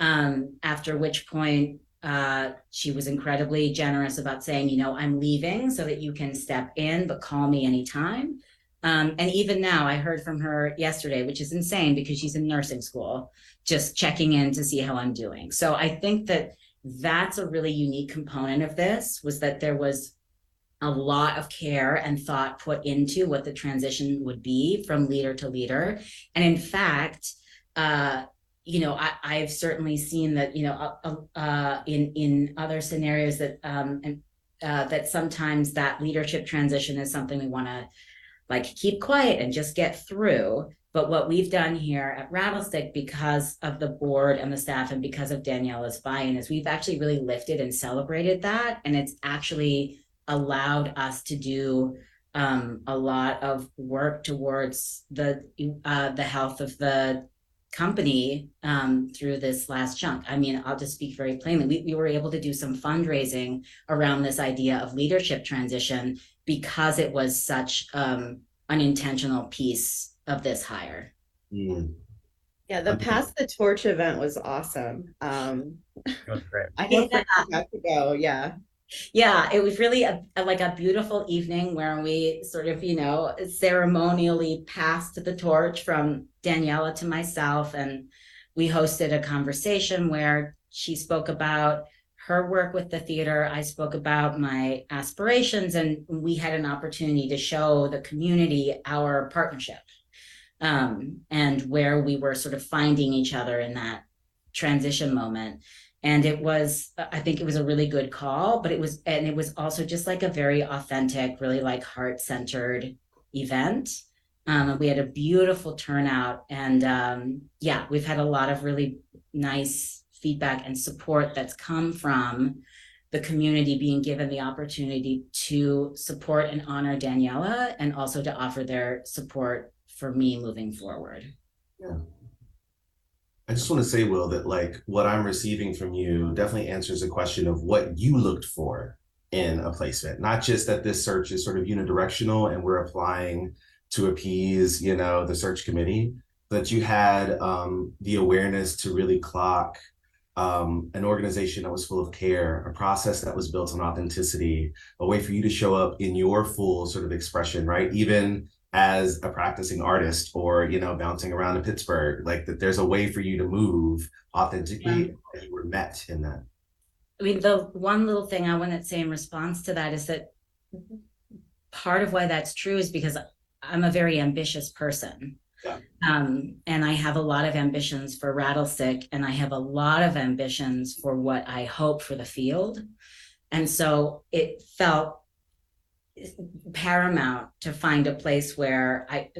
Um, after which point, uh, she was incredibly generous about saying, you know, I'm leaving so that you can step in, but call me anytime. Um, and even now, I heard from her yesterday, which is insane because she's in nursing school, just checking in to see how I'm doing. So I think that that's a really unique component of this was that there was a lot of care and thought put into what the transition would be from leader to leader. And in fact, uh, you know, I, I've certainly seen that, you know, uh, uh, uh in in other scenarios that um, and, uh, that sometimes that leadership transition is something we want to like keep quiet and just get through. But what we've done here at Rattlestick, because of the board and the staff, and because of Daniela's buy-in, is we've actually really lifted and celebrated that, and it's actually allowed us to do um, a lot of work towards the uh, the health of the company um, through this last chunk. I mean, I'll just speak very plainly. We, we were able to do some fundraising around this idea of leadership transition because it was such um, an intentional piece of this hire. Mm. Yeah, the pass the torch event was awesome. Um, it was great. I yeah. have to go. Yeah yeah it was really a, a, like a beautiful evening where we sort of you know ceremonially passed the torch from daniela to myself and we hosted a conversation where she spoke about her work with the theater i spoke about my aspirations and we had an opportunity to show the community our partnership um, and where we were sort of finding each other in that transition moment. And it was i think it was a really good call but it was and it was also just like a very authentic really like heart-centered event. Um, we had a beautiful turnout and um, yeah we've had a lot of really nice feedback and support that's come from the community being given the opportunity to support and honor daniela and also to offer their support for me moving forward yeah I just want to say, Will, that like what I'm receiving from you definitely answers the question of what you looked for in a placement. Not just that this search is sort of unidirectional and we're applying to appease, you know, the search committee, but you had um, the awareness to really clock um, an organization that was full of care, a process that was built on authenticity, a way for you to show up in your full sort of expression, right? Even as a practicing artist or you know bouncing around in pittsburgh like that there's a way for you to move authentically yeah. you were met in that i mean the one little thing i want to say in response to that is that part of why that's true is because i'm a very ambitious person yeah. um, and i have a lot of ambitions for rattlestick and i have a lot of ambitions for what i hope for the field and so it felt paramount to find a place where I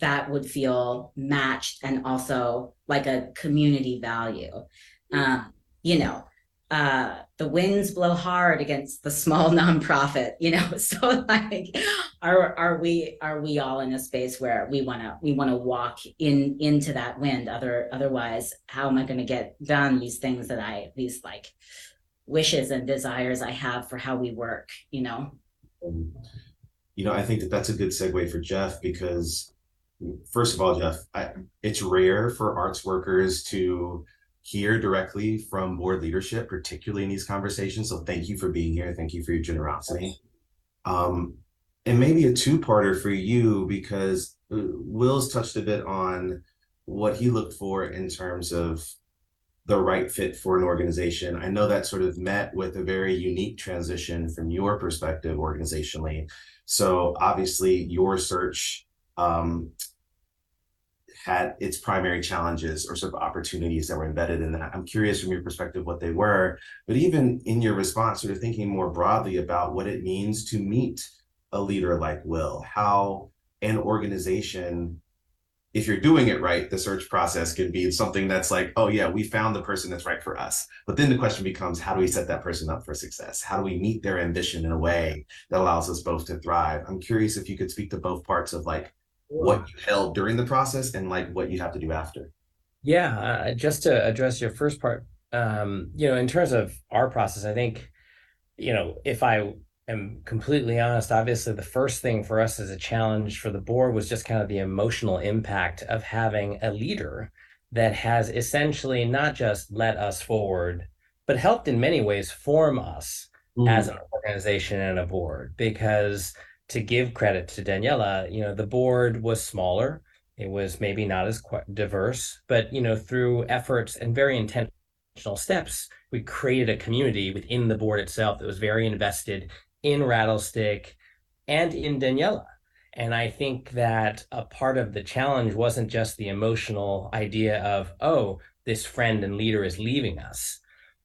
that would feel matched and also like a community value. Um, you know, uh, the winds blow hard against the small nonprofit. You know, so like, are are we are we all in a space where we want to we want to walk in into that wind? Other otherwise, how am I going to get done these things that I these like wishes and desires I have for how we work? You know. Um, you know, I think that that's a good segue for Jeff because, first of all, Jeff, I, it's rare for arts workers to hear directly from board leadership, particularly in these conversations. So thank you for being here. Thank you for your generosity. Um, and maybe a two-parter for you because uh, Will's touched a bit on what he looked for in terms of the right fit for an organization. I know that sort of met with a very unique transition from your perspective organizationally. So obviously, your search um, had its primary challenges or sort of opportunities that were embedded in that. I'm curious from your perspective what they were, but even in your response, sort of thinking more broadly about what it means to meet a leader like Will, how an organization if you're doing it right, the search process can be something that's like, oh yeah, we found the person that's right for us. But then the question becomes, how do we set that person up for success? How do we meet their ambition in a way that allows us both to thrive? I'm curious if you could speak to both parts of like what you held during the process and like what you have to do after. Yeah, uh, just to address your first part, um, you know, in terms of our process, I think, you know, if I am completely honest, obviously the first thing for us as a challenge for the board was just kind of the emotional impact of having a leader that has essentially not just led us forward, but helped in many ways form us mm. as an organization and a board. Because to give credit to Daniela, you know, the board was smaller. It was maybe not as diverse, but you know, through efforts and very intentional steps, we created a community within the board itself that was very invested in Rattlestick and in Daniela. And I think that a part of the challenge wasn't just the emotional idea of, oh, this friend and leader is leaving us,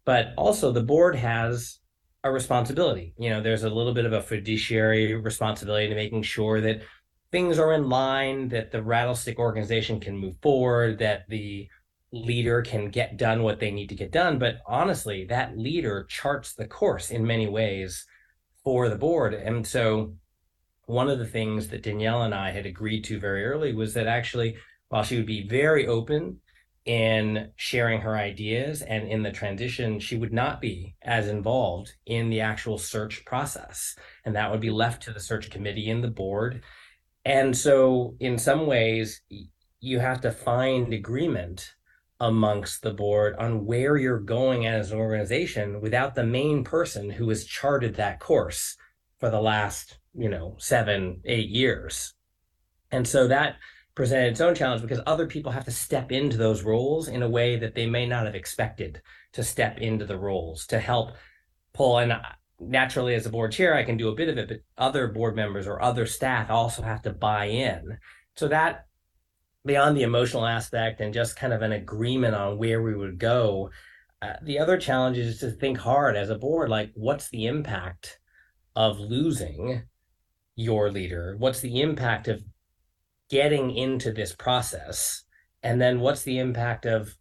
but also the board has a responsibility. You know, there's a little bit of a fiduciary responsibility to making sure that things are in line, that the Rattlestick organization can move forward, that the leader can get done what they need to get done. But honestly, that leader charts the course in many ways for the board. And so one of the things that Danielle and I had agreed to very early was that actually, while she would be very open in sharing her ideas and in the transition, she would not be as involved in the actual search process. And that would be left to the search committee and the board. And so, in some ways, you have to find agreement amongst the board on where you're going as an organization without the main person who has charted that course for the last you know seven eight years and so that presented its own challenge because other people have to step into those roles in a way that they may not have expected to step into the roles to help pull and naturally as a board chair i can do a bit of it but other board members or other staff also have to buy in so that beyond the emotional aspect and just kind of an agreement on where we would go uh, the other challenge is to think hard as a board like what's the impact of losing your leader? What's the impact of getting into this process? And then what's the impact of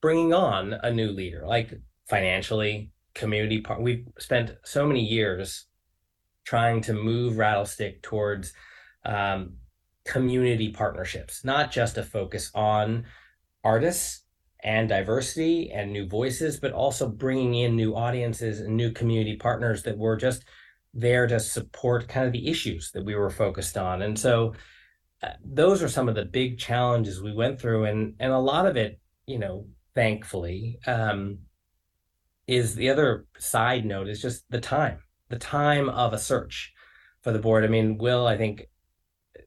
bringing on a new leader, like financially, community part? We've spent so many years trying to move Rattlestick towards um, community partnerships, not just a focus on artists and diversity and new voices, but also bringing in new audiences and new community partners that were just there to support kind of the issues that we were focused on. And so those are some of the big challenges we went through and and a lot of it, you know, thankfully, um, is the other side note is just the time, the time of a search for the board. I mean, Will, I think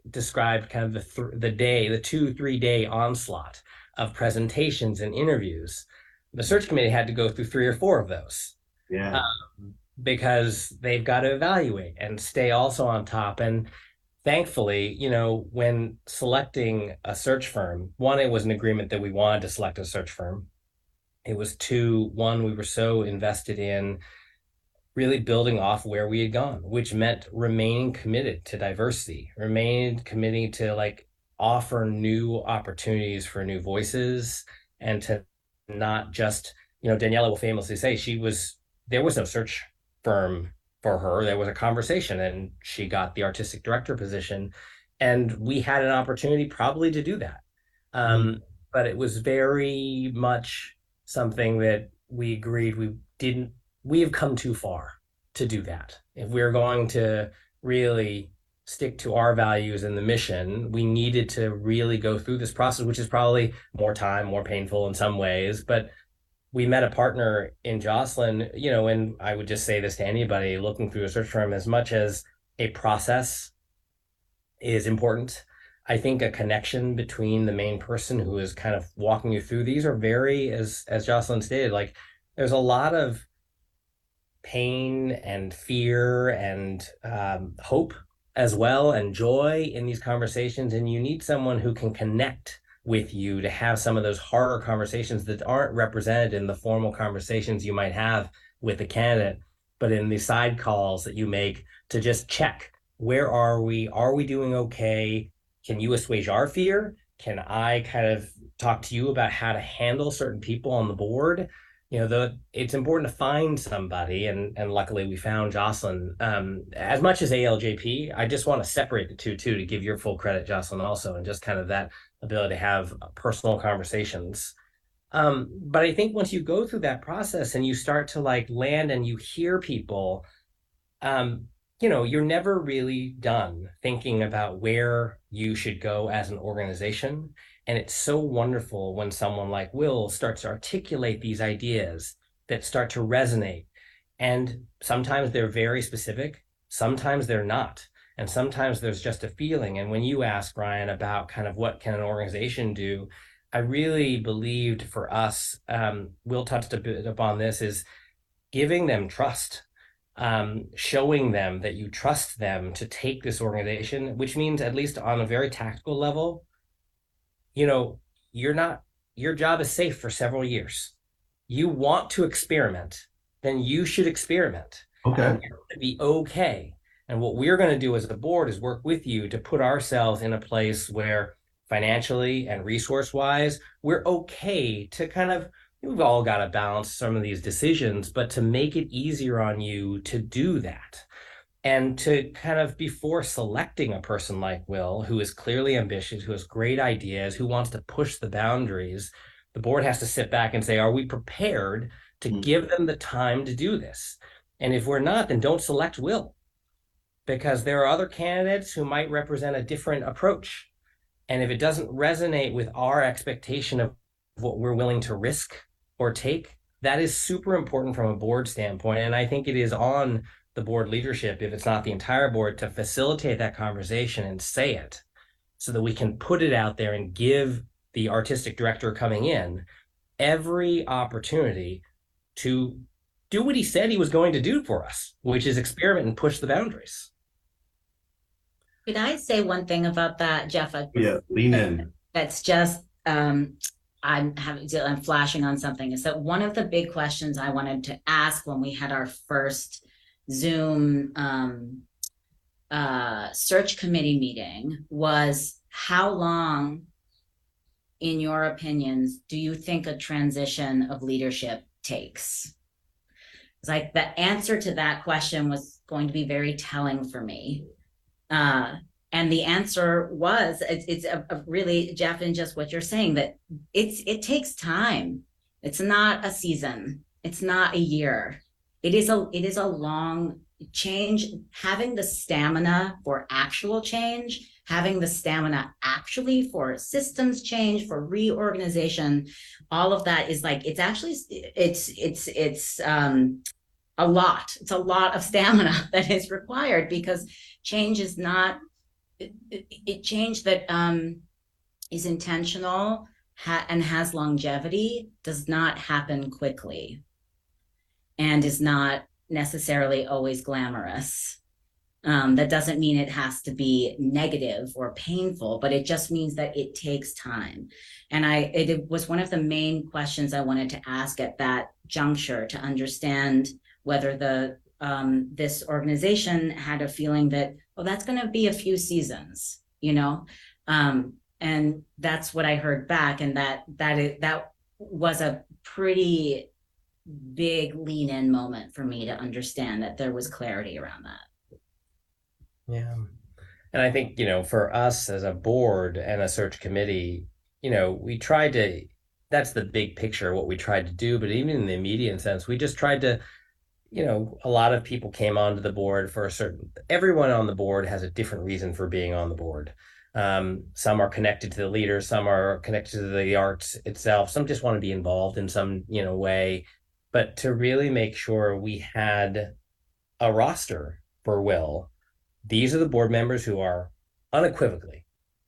described kind of the th- the day, the two three day onslaught of presentations and interviews. The search committee had to go through three or four of those. Yeah. Um, because they've got to evaluate and stay also on top. And thankfully, you know, when selecting a search firm, one, it was an agreement that we wanted to select a search firm. It was two, one, we were so invested in really building off where we had gone, which meant remaining committed to diversity, remaining committed to like offer new opportunities for new voices and to not just, you know, Daniela will famously say she was there was no search firm for her. There was a conversation and she got the artistic director position. And we had an opportunity probably to do that. Um, mm-hmm. But it was very much something that we agreed we didn't, we have come too far to do that. If we're going to really stick to our values and the mission, we needed to really go through this process, which is probably more time, more painful in some ways, but we met a partner in Jocelyn, you know, and I would just say this to anybody looking through a search firm as much as a process is important. I think a connection between the main person who is kind of walking you through these are very, as as Jocelyn stated, like there's a lot of pain and fear and um, hope as well and joy in these conversations, and you need someone who can connect with you to have some of those harder conversations that aren't represented in the formal conversations you might have with the candidate, but in the side calls that you make to just check where are we? Are we doing okay? Can you assuage our fear? Can I kind of talk to you about how to handle certain people on the board? You know, the it's important to find somebody, and and luckily we found Jocelyn. Um, as much as ALJP, I just want to separate the two too to give your full credit, Jocelyn, also, and just kind of that ability to have personal conversations. Um, but I think once you go through that process and you start to like land and you hear people, um, you know, you're never really done thinking about where you should go as an organization. And it's so wonderful when someone like Will starts to articulate these ideas that start to resonate. And sometimes they're very specific, sometimes they're not. And sometimes there's just a feeling and when you ask Ryan about kind of what can an organization do i really believed for us um, will touched a bit upon this is giving them trust um, showing them that you trust them to take this organization which means at least on a very tactical level you know you're not your job is safe for several years you want to experiment then you should experiment Okay. be okay. And what we're going to do as a board is work with you to put ourselves in a place where financially and resource wise, we're okay to kind of, we've all got to balance some of these decisions, but to make it easier on you to do that. And to kind of before selecting a person like Will, who is clearly ambitious, who has great ideas, who wants to push the boundaries, the board has to sit back and say, are we prepared to Mm. give them the time to do this? And if we're not, then don't select Will because there are other candidates who might represent a different approach. And if it doesn't resonate with our expectation of what we're willing to risk or take, that is super important from a board standpoint. And I think it is on the board leadership, if it's not the entire board, to facilitate that conversation and say it so that we can put it out there and give the artistic director coming in every opportunity to do what he said he was going to do for us, which is experiment and push the boundaries. Could I say one thing about that, Jeff? Yeah, lean in. That's just um, I'm having I'm flashing on something. Is that one of the big questions I wanted to ask when we had our first Zoom um, uh, search committee meeting was how long, in your opinions, do you think a transition of leadership takes? It's like the answer to that question was going to be very telling for me. Uh, and the answer was it's, it's a, a really jeff and just what you're saying that it's it takes time. It's not a season. It's not a year. It is a it is a long change. Having the stamina for actual change having the stamina actually for systems change for reorganization all of that is like it's actually it's it's it's um a lot. It's a lot of stamina that is required because change is not it, it, it change that um is intentional ha- and has longevity does not happen quickly and is not necessarily always glamorous. Um, that doesn't mean it has to be negative or painful but it just means that it takes time. And i it, it was one of the main questions i wanted to ask at that juncture to understand whether the um, this organization had a feeling that well that's going to be a few seasons you know um, and that's what i heard back and that that is, that was a pretty big lean in moment for me to understand that there was clarity around that Yeah. And I think, you know, for us as a board and a search committee, you know, we tried to, that's the big picture, what we tried to do. But even in the immediate sense, we just tried to, you know, a lot of people came onto the board for a certain, everyone on the board has a different reason for being on the board. Um, some are connected to the leader, some are connected to the arts itself, some just want to be involved in some, you know, way. But to really make sure we had a roster for Will these are the board members who are unequivocally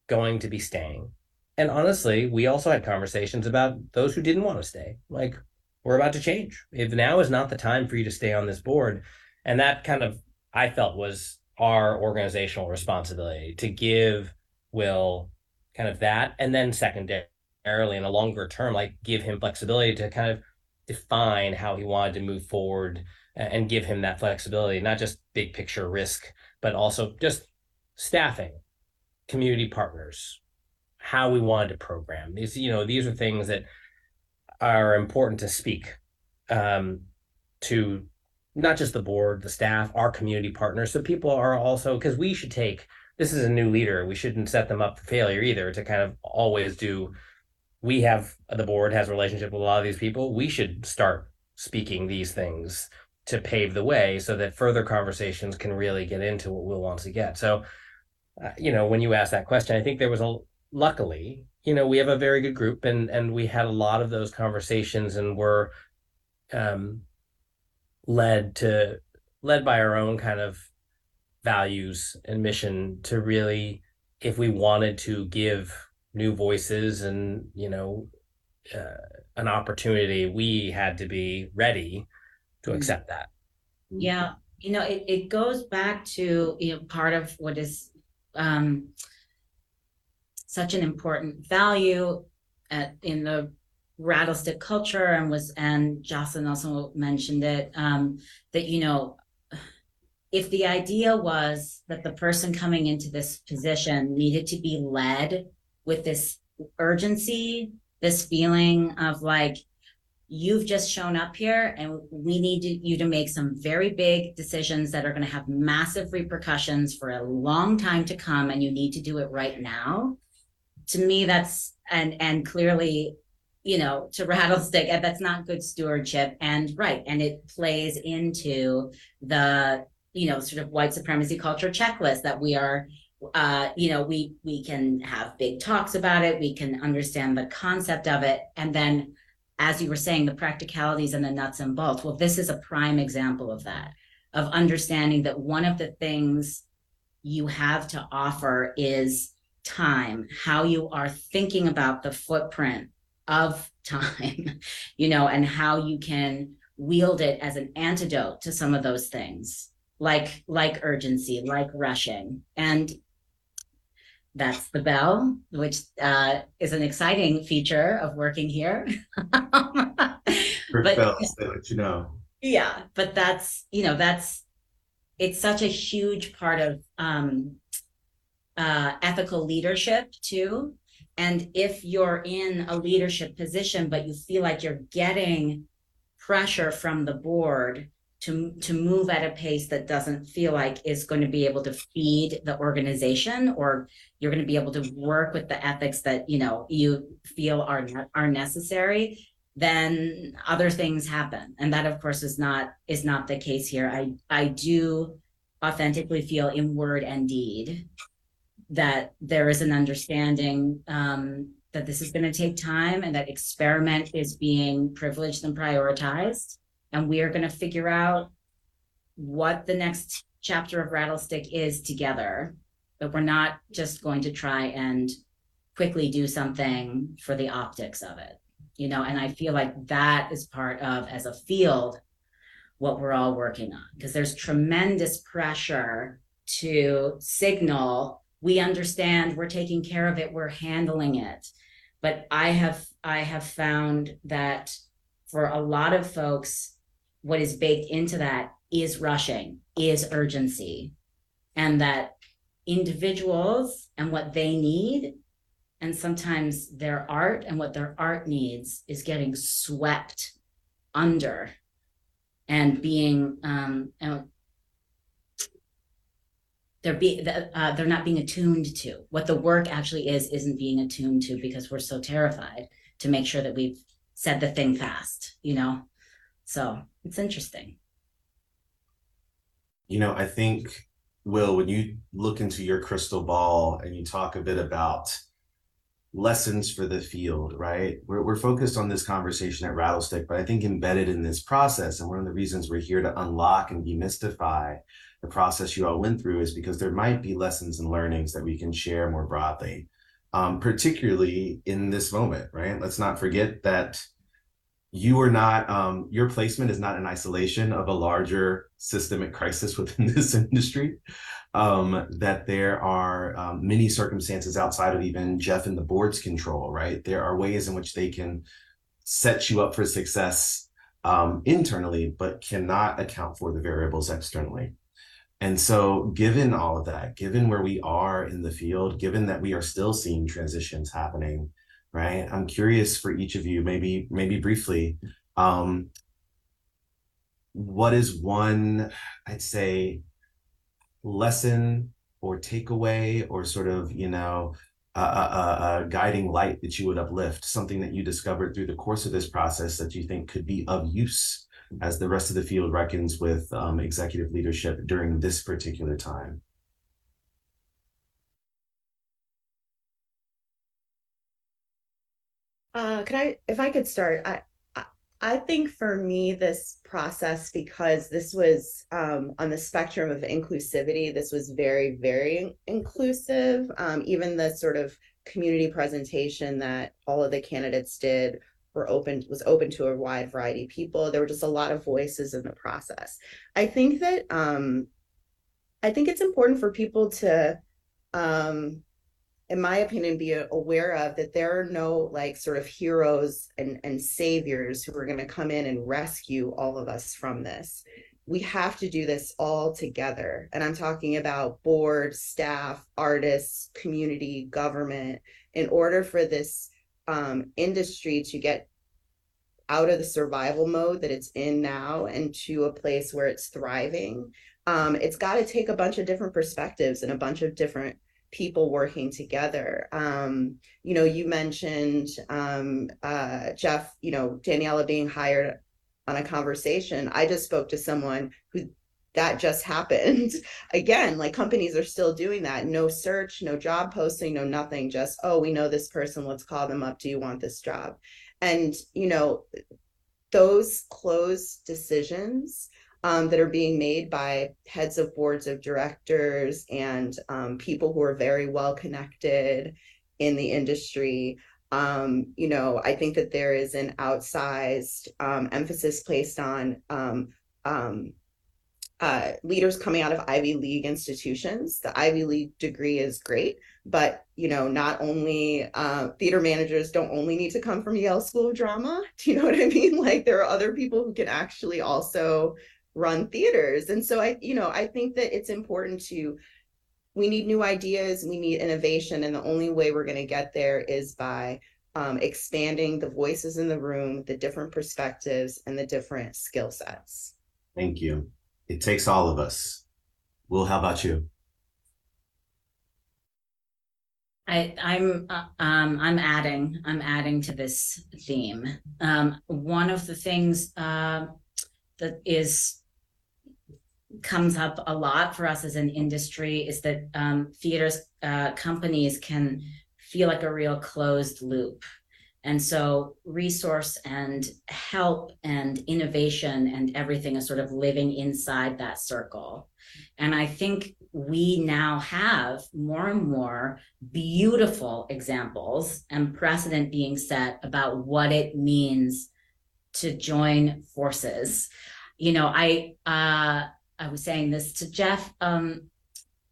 going to be staying. And honestly, we also had conversations about those who didn't want to stay. Like, we're about to change. If now is not the time for you to stay on this board, and that kind of I felt was our organizational responsibility to give Will kind of that, and then secondarily in a longer term, like give him flexibility to kind of define how he wanted to move forward and give him that flexibility, not just big picture risk but also just staffing, community partners, how we wanted to program. These, you know, these are things that are important to speak um, to not just the board, the staff, our community partners. So people are also because we should take this is a new leader. We shouldn't set them up for failure either. To kind of always do. We have the board has a relationship with a lot of these people. We should start speaking these things to pave the way so that further conversations can really get into what Will wants to get. So, uh, you know, when you ask that question, I think there was a luckily, you know, we have a very good group and and we had a lot of those conversations and were um led to led by our own kind of values and mission to really, if we wanted to give new voices and you know uh, an opportunity, we had to be ready to accept that. Yeah, you know, it, it goes back to, you know, part of what is um such an important value at in the rattlestick culture and was and Jocelyn also mentioned it, um, that you know, if the idea was that the person coming into this position needed to be led with this urgency, this feeling of like, you've just shown up here and we need you to make some very big decisions that are going to have massive repercussions for a long time to come and you need to do it right now to me that's and and clearly you know to rattlestick that's not good stewardship and right and it plays into the you know sort of white supremacy culture checklist that we are uh you know we we can have big talks about it we can understand the concept of it and then as you were saying, the practicalities and the nuts and bolts. Well, this is a prime example of that, of understanding that one of the things you have to offer is time, how you are thinking about the footprint of time, you know, and how you can wield it as an antidote to some of those things like like urgency like rushing and that's the bell, which uh, is an exciting feature of working here. but, bells, they let you know. Yeah, but that's you know that's it's such a huge part of um, uh, ethical leadership too. And if you're in a leadership position, but you feel like you're getting pressure from the board to to move at a pace that doesn't feel like is going to be able to feed the organization or you're going to be able to work with the ethics that you know you feel are are necessary then other things happen. And that of course is not is not the case here. I i do authentically feel in word and deed that there is an understanding um, that this is going to take time and that experiment is being privileged and prioritized and we are going to figure out what the next chapter of Rattlestick is together. But we're not just going to try and quickly do something for the optics of it, you know. And I feel like that is part of, as a field, what we're all working on because there's tremendous pressure to signal we understand we're taking care of it we're handling it. But i have i have found that for a lot of folks what is baked into that is rushing, is urgency, and that individuals and what they need, and sometimes their art and what their art needs is getting swept under and being um, they're be uh, they're not being attuned to what the work actually is isn't being attuned to because we're so terrified to make sure that we've said the thing fast you know so it's interesting. You know, I think, Will, when you look into your crystal ball and you talk a bit about lessons for the field, right? We're, we're focused on this conversation at Rattlestick, but I think embedded in this process, and one of the reasons we're here to unlock and demystify the process you all went through is because there might be lessons and learnings that we can share more broadly, um, particularly in this moment, right? Let's not forget that you are not um, your placement is not an isolation of a larger systemic crisis within this industry um, that there are um, many circumstances outside of even jeff and the board's control right there are ways in which they can set you up for success um, internally but cannot account for the variables externally and so given all of that given where we are in the field given that we are still seeing transitions happening right? I'm curious for each of you, maybe maybe briefly, um, what is one, I'd say, lesson or takeaway or sort of you know a, a, a, guiding light that you would uplift, something that you discovered through the course of this process that you think could be of use as the rest of the field reckons with um, executive leadership during this particular time. Uh, could I, if I could start, I, I, I think for me, this process, because this was um, on the spectrum of inclusivity, this was very, very inclusive. Um, even the sort of community presentation that all of the candidates did were open was open to a wide variety of people. There were just a lot of voices in the process. I think that um, I think it's important for people to um, in my opinion, be aware of that there are no like sort of heroes and, and saviors who are going to come in and rescue all of us from this. We have to do this all together. And I'm talking about board, staff, artists, community, government, in order for this um, industry to get out of the survival mode that it's in now and to a place where it's thriving. Um, it's got to take a bunch of different perspectives and a bunch of different people working together. Um, you know, you mentioned um, uh, Jeff, you know, Daniela being hired on a conversation. I just spoke to someone who that just happened. Again, like companies are still doing that. No search, no job posting, no nothing. Just, oh, we know this person. Let's call them up. Do you want this job? And, you know, those closed decisions um, that are being made by heads of boards of directors and um, people who are very well connected in the industry. Um, you know, I think that there is an outsized um, emphasis placed on um, um, uh, leaders coming out of Ivy League institutions. The Ivy League degree is great, but you know, not only uh, theater managers don't only need to come from Yale School of Drama. Do you know what I mean? Like there are other people who can actually also run theaters. And so I, you know, I think that it's important to we need new ideas, we need innovation, and the only way we're going to get there is by um, expanding the voices in the room, the different perspectives, and the different skill sets. Thank you. It takes all of us. Will, how about you? I, I'm uh, um, I'm adding I'm adding to this theme. Um, one of the things uh, that is comes up a lot for us as an industry is that um, theaters uh, companies can feel like a real closed loop and so resource and help and innovation and everything is sort of living inside that circle. And i think we now have more and more beautiful examples and precedent being set about what it means to join forces. You know i uh I was saying this to Jeff um,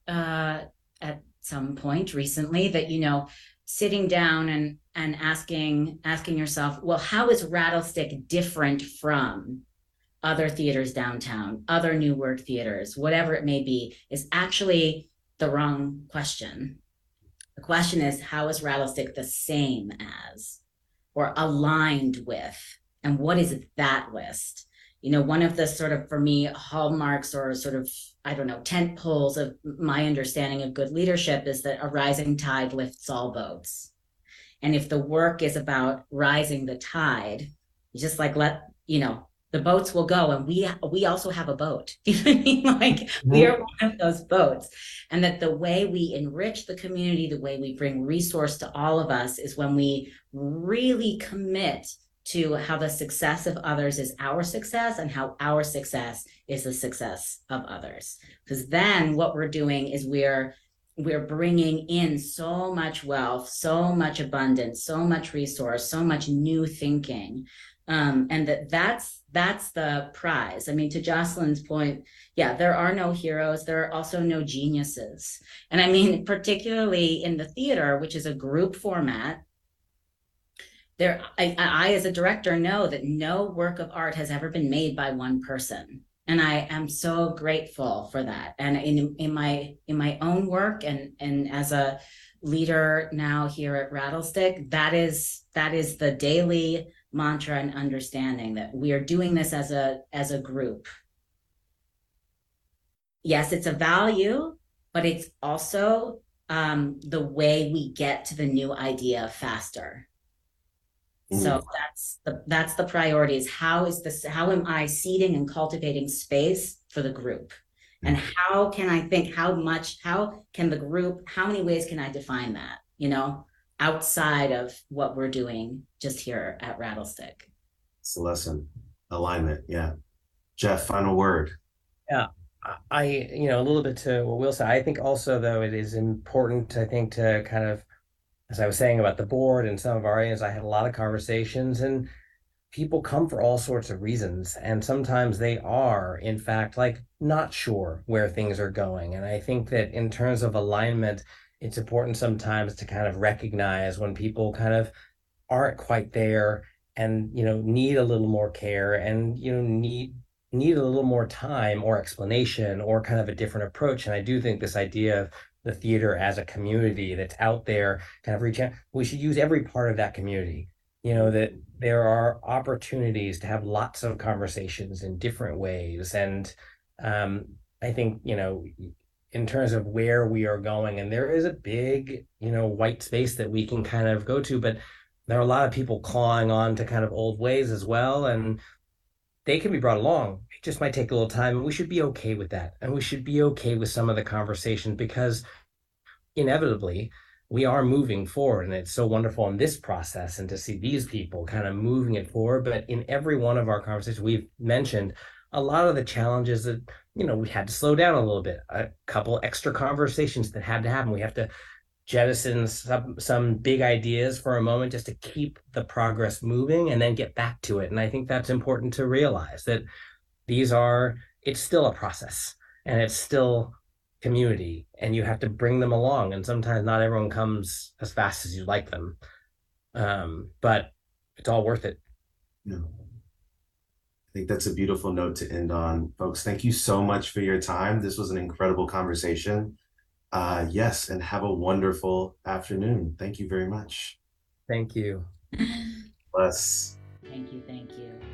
uh, at some point recently that you know sitting down and and asking asking yourself, well, how is Rattlestick different from other theaters downtown, other new work theaters, whatever it may be, is actually the wrong question. The question is, how is Rattlestick the same as or aligned with? And what is that list? you know one of the sort of for me hallmarks or sort of i don't know tent poles of my understanding of good leadership is that a rising tide lifts all boats and if the work is about rising the tide just like let you know the boats will go. And we we also have a boat. You know i mean? Like mm-hmm. we are one of those boats. And that the way we enrich the community the way we bring resource to all of us is when we really commit to how the success of others is our success and how our success is the success of others. Because then what we're doing is we're we're bringing in so much wealth so much abundance so much resource so much new thinking um, and that that's that's the prize. I mean to jocelyn's point yeah there are no heroes there are also no geniuses. And i mean particularly in the theater which is a group format there I, I as a director know that no work of art has ever been made by one person and i am so grateful for that. And in in my in my own work and and as a leader now here at rattlestick that is that is the daily mantra and understanding that we are doing this as a as a group. Yes it's a value but it's also um, the way we get to the new idea faster Mm-hmm. So that's the that's the priority is how is this how am I seeding and cultivating space for the group? And mm-hmm. how can I think how much how can the group how many ways can I define that, you know, outside of what we're doing just here at Rattlestick? It's the lesson. Alignment. Yeah. Jeff, final word. Yeah. I, you know, a little bit to what Will said. I think also, though, it is important, I think, to kind of, as I was saying about the board and some of our audience, I had a lot of conversations and people come for all sorts of reasons. And sometimes they are, in fact, like not sure where things are going. And I think that in terms of alignment, it's important sometimes to kind of recognize when people kind of aren't quite there and you know need a little more care and you know need need a little more time or explanation or kind of a different approach and i do think this idea of the theater as a community that's out there kind of reaching we should use every part of that community. You know that there are opportunities to have lots of conversations in different ways. And um, i think you know in terms of where we are going and there is a big you know white space that we can kind of go to but there are a lot of people clawing on to kind of old ways as well. And they can be brought along. It just might take a little time and we should be okay with that. And we should be okay with some of the conversations because inevitably we are moving forward and it's so wonderful in this process and to see these people kind of moving it forward. But in every one of our conversations we've mentioned a lot of the challenges that you know we had to slow down a little bit a couple extra conversations that had to happen. We have to jettison some some big ideas for a moment just to keep the progress moving and then get back to it. And i think that's important to realize that these are it's still a process and it's still community and you have to bring them along. And sometimes not everyone comes as fast as you'd like them. Um, but it's all worth it. Yeah. i think that's a beautiful note to end on. Folks thank you so much for your time. This was an incredible conversation uh, yes, and have a wonderful afternoon. Thank you very much. Thank you. Bless. Thank you. Thank you.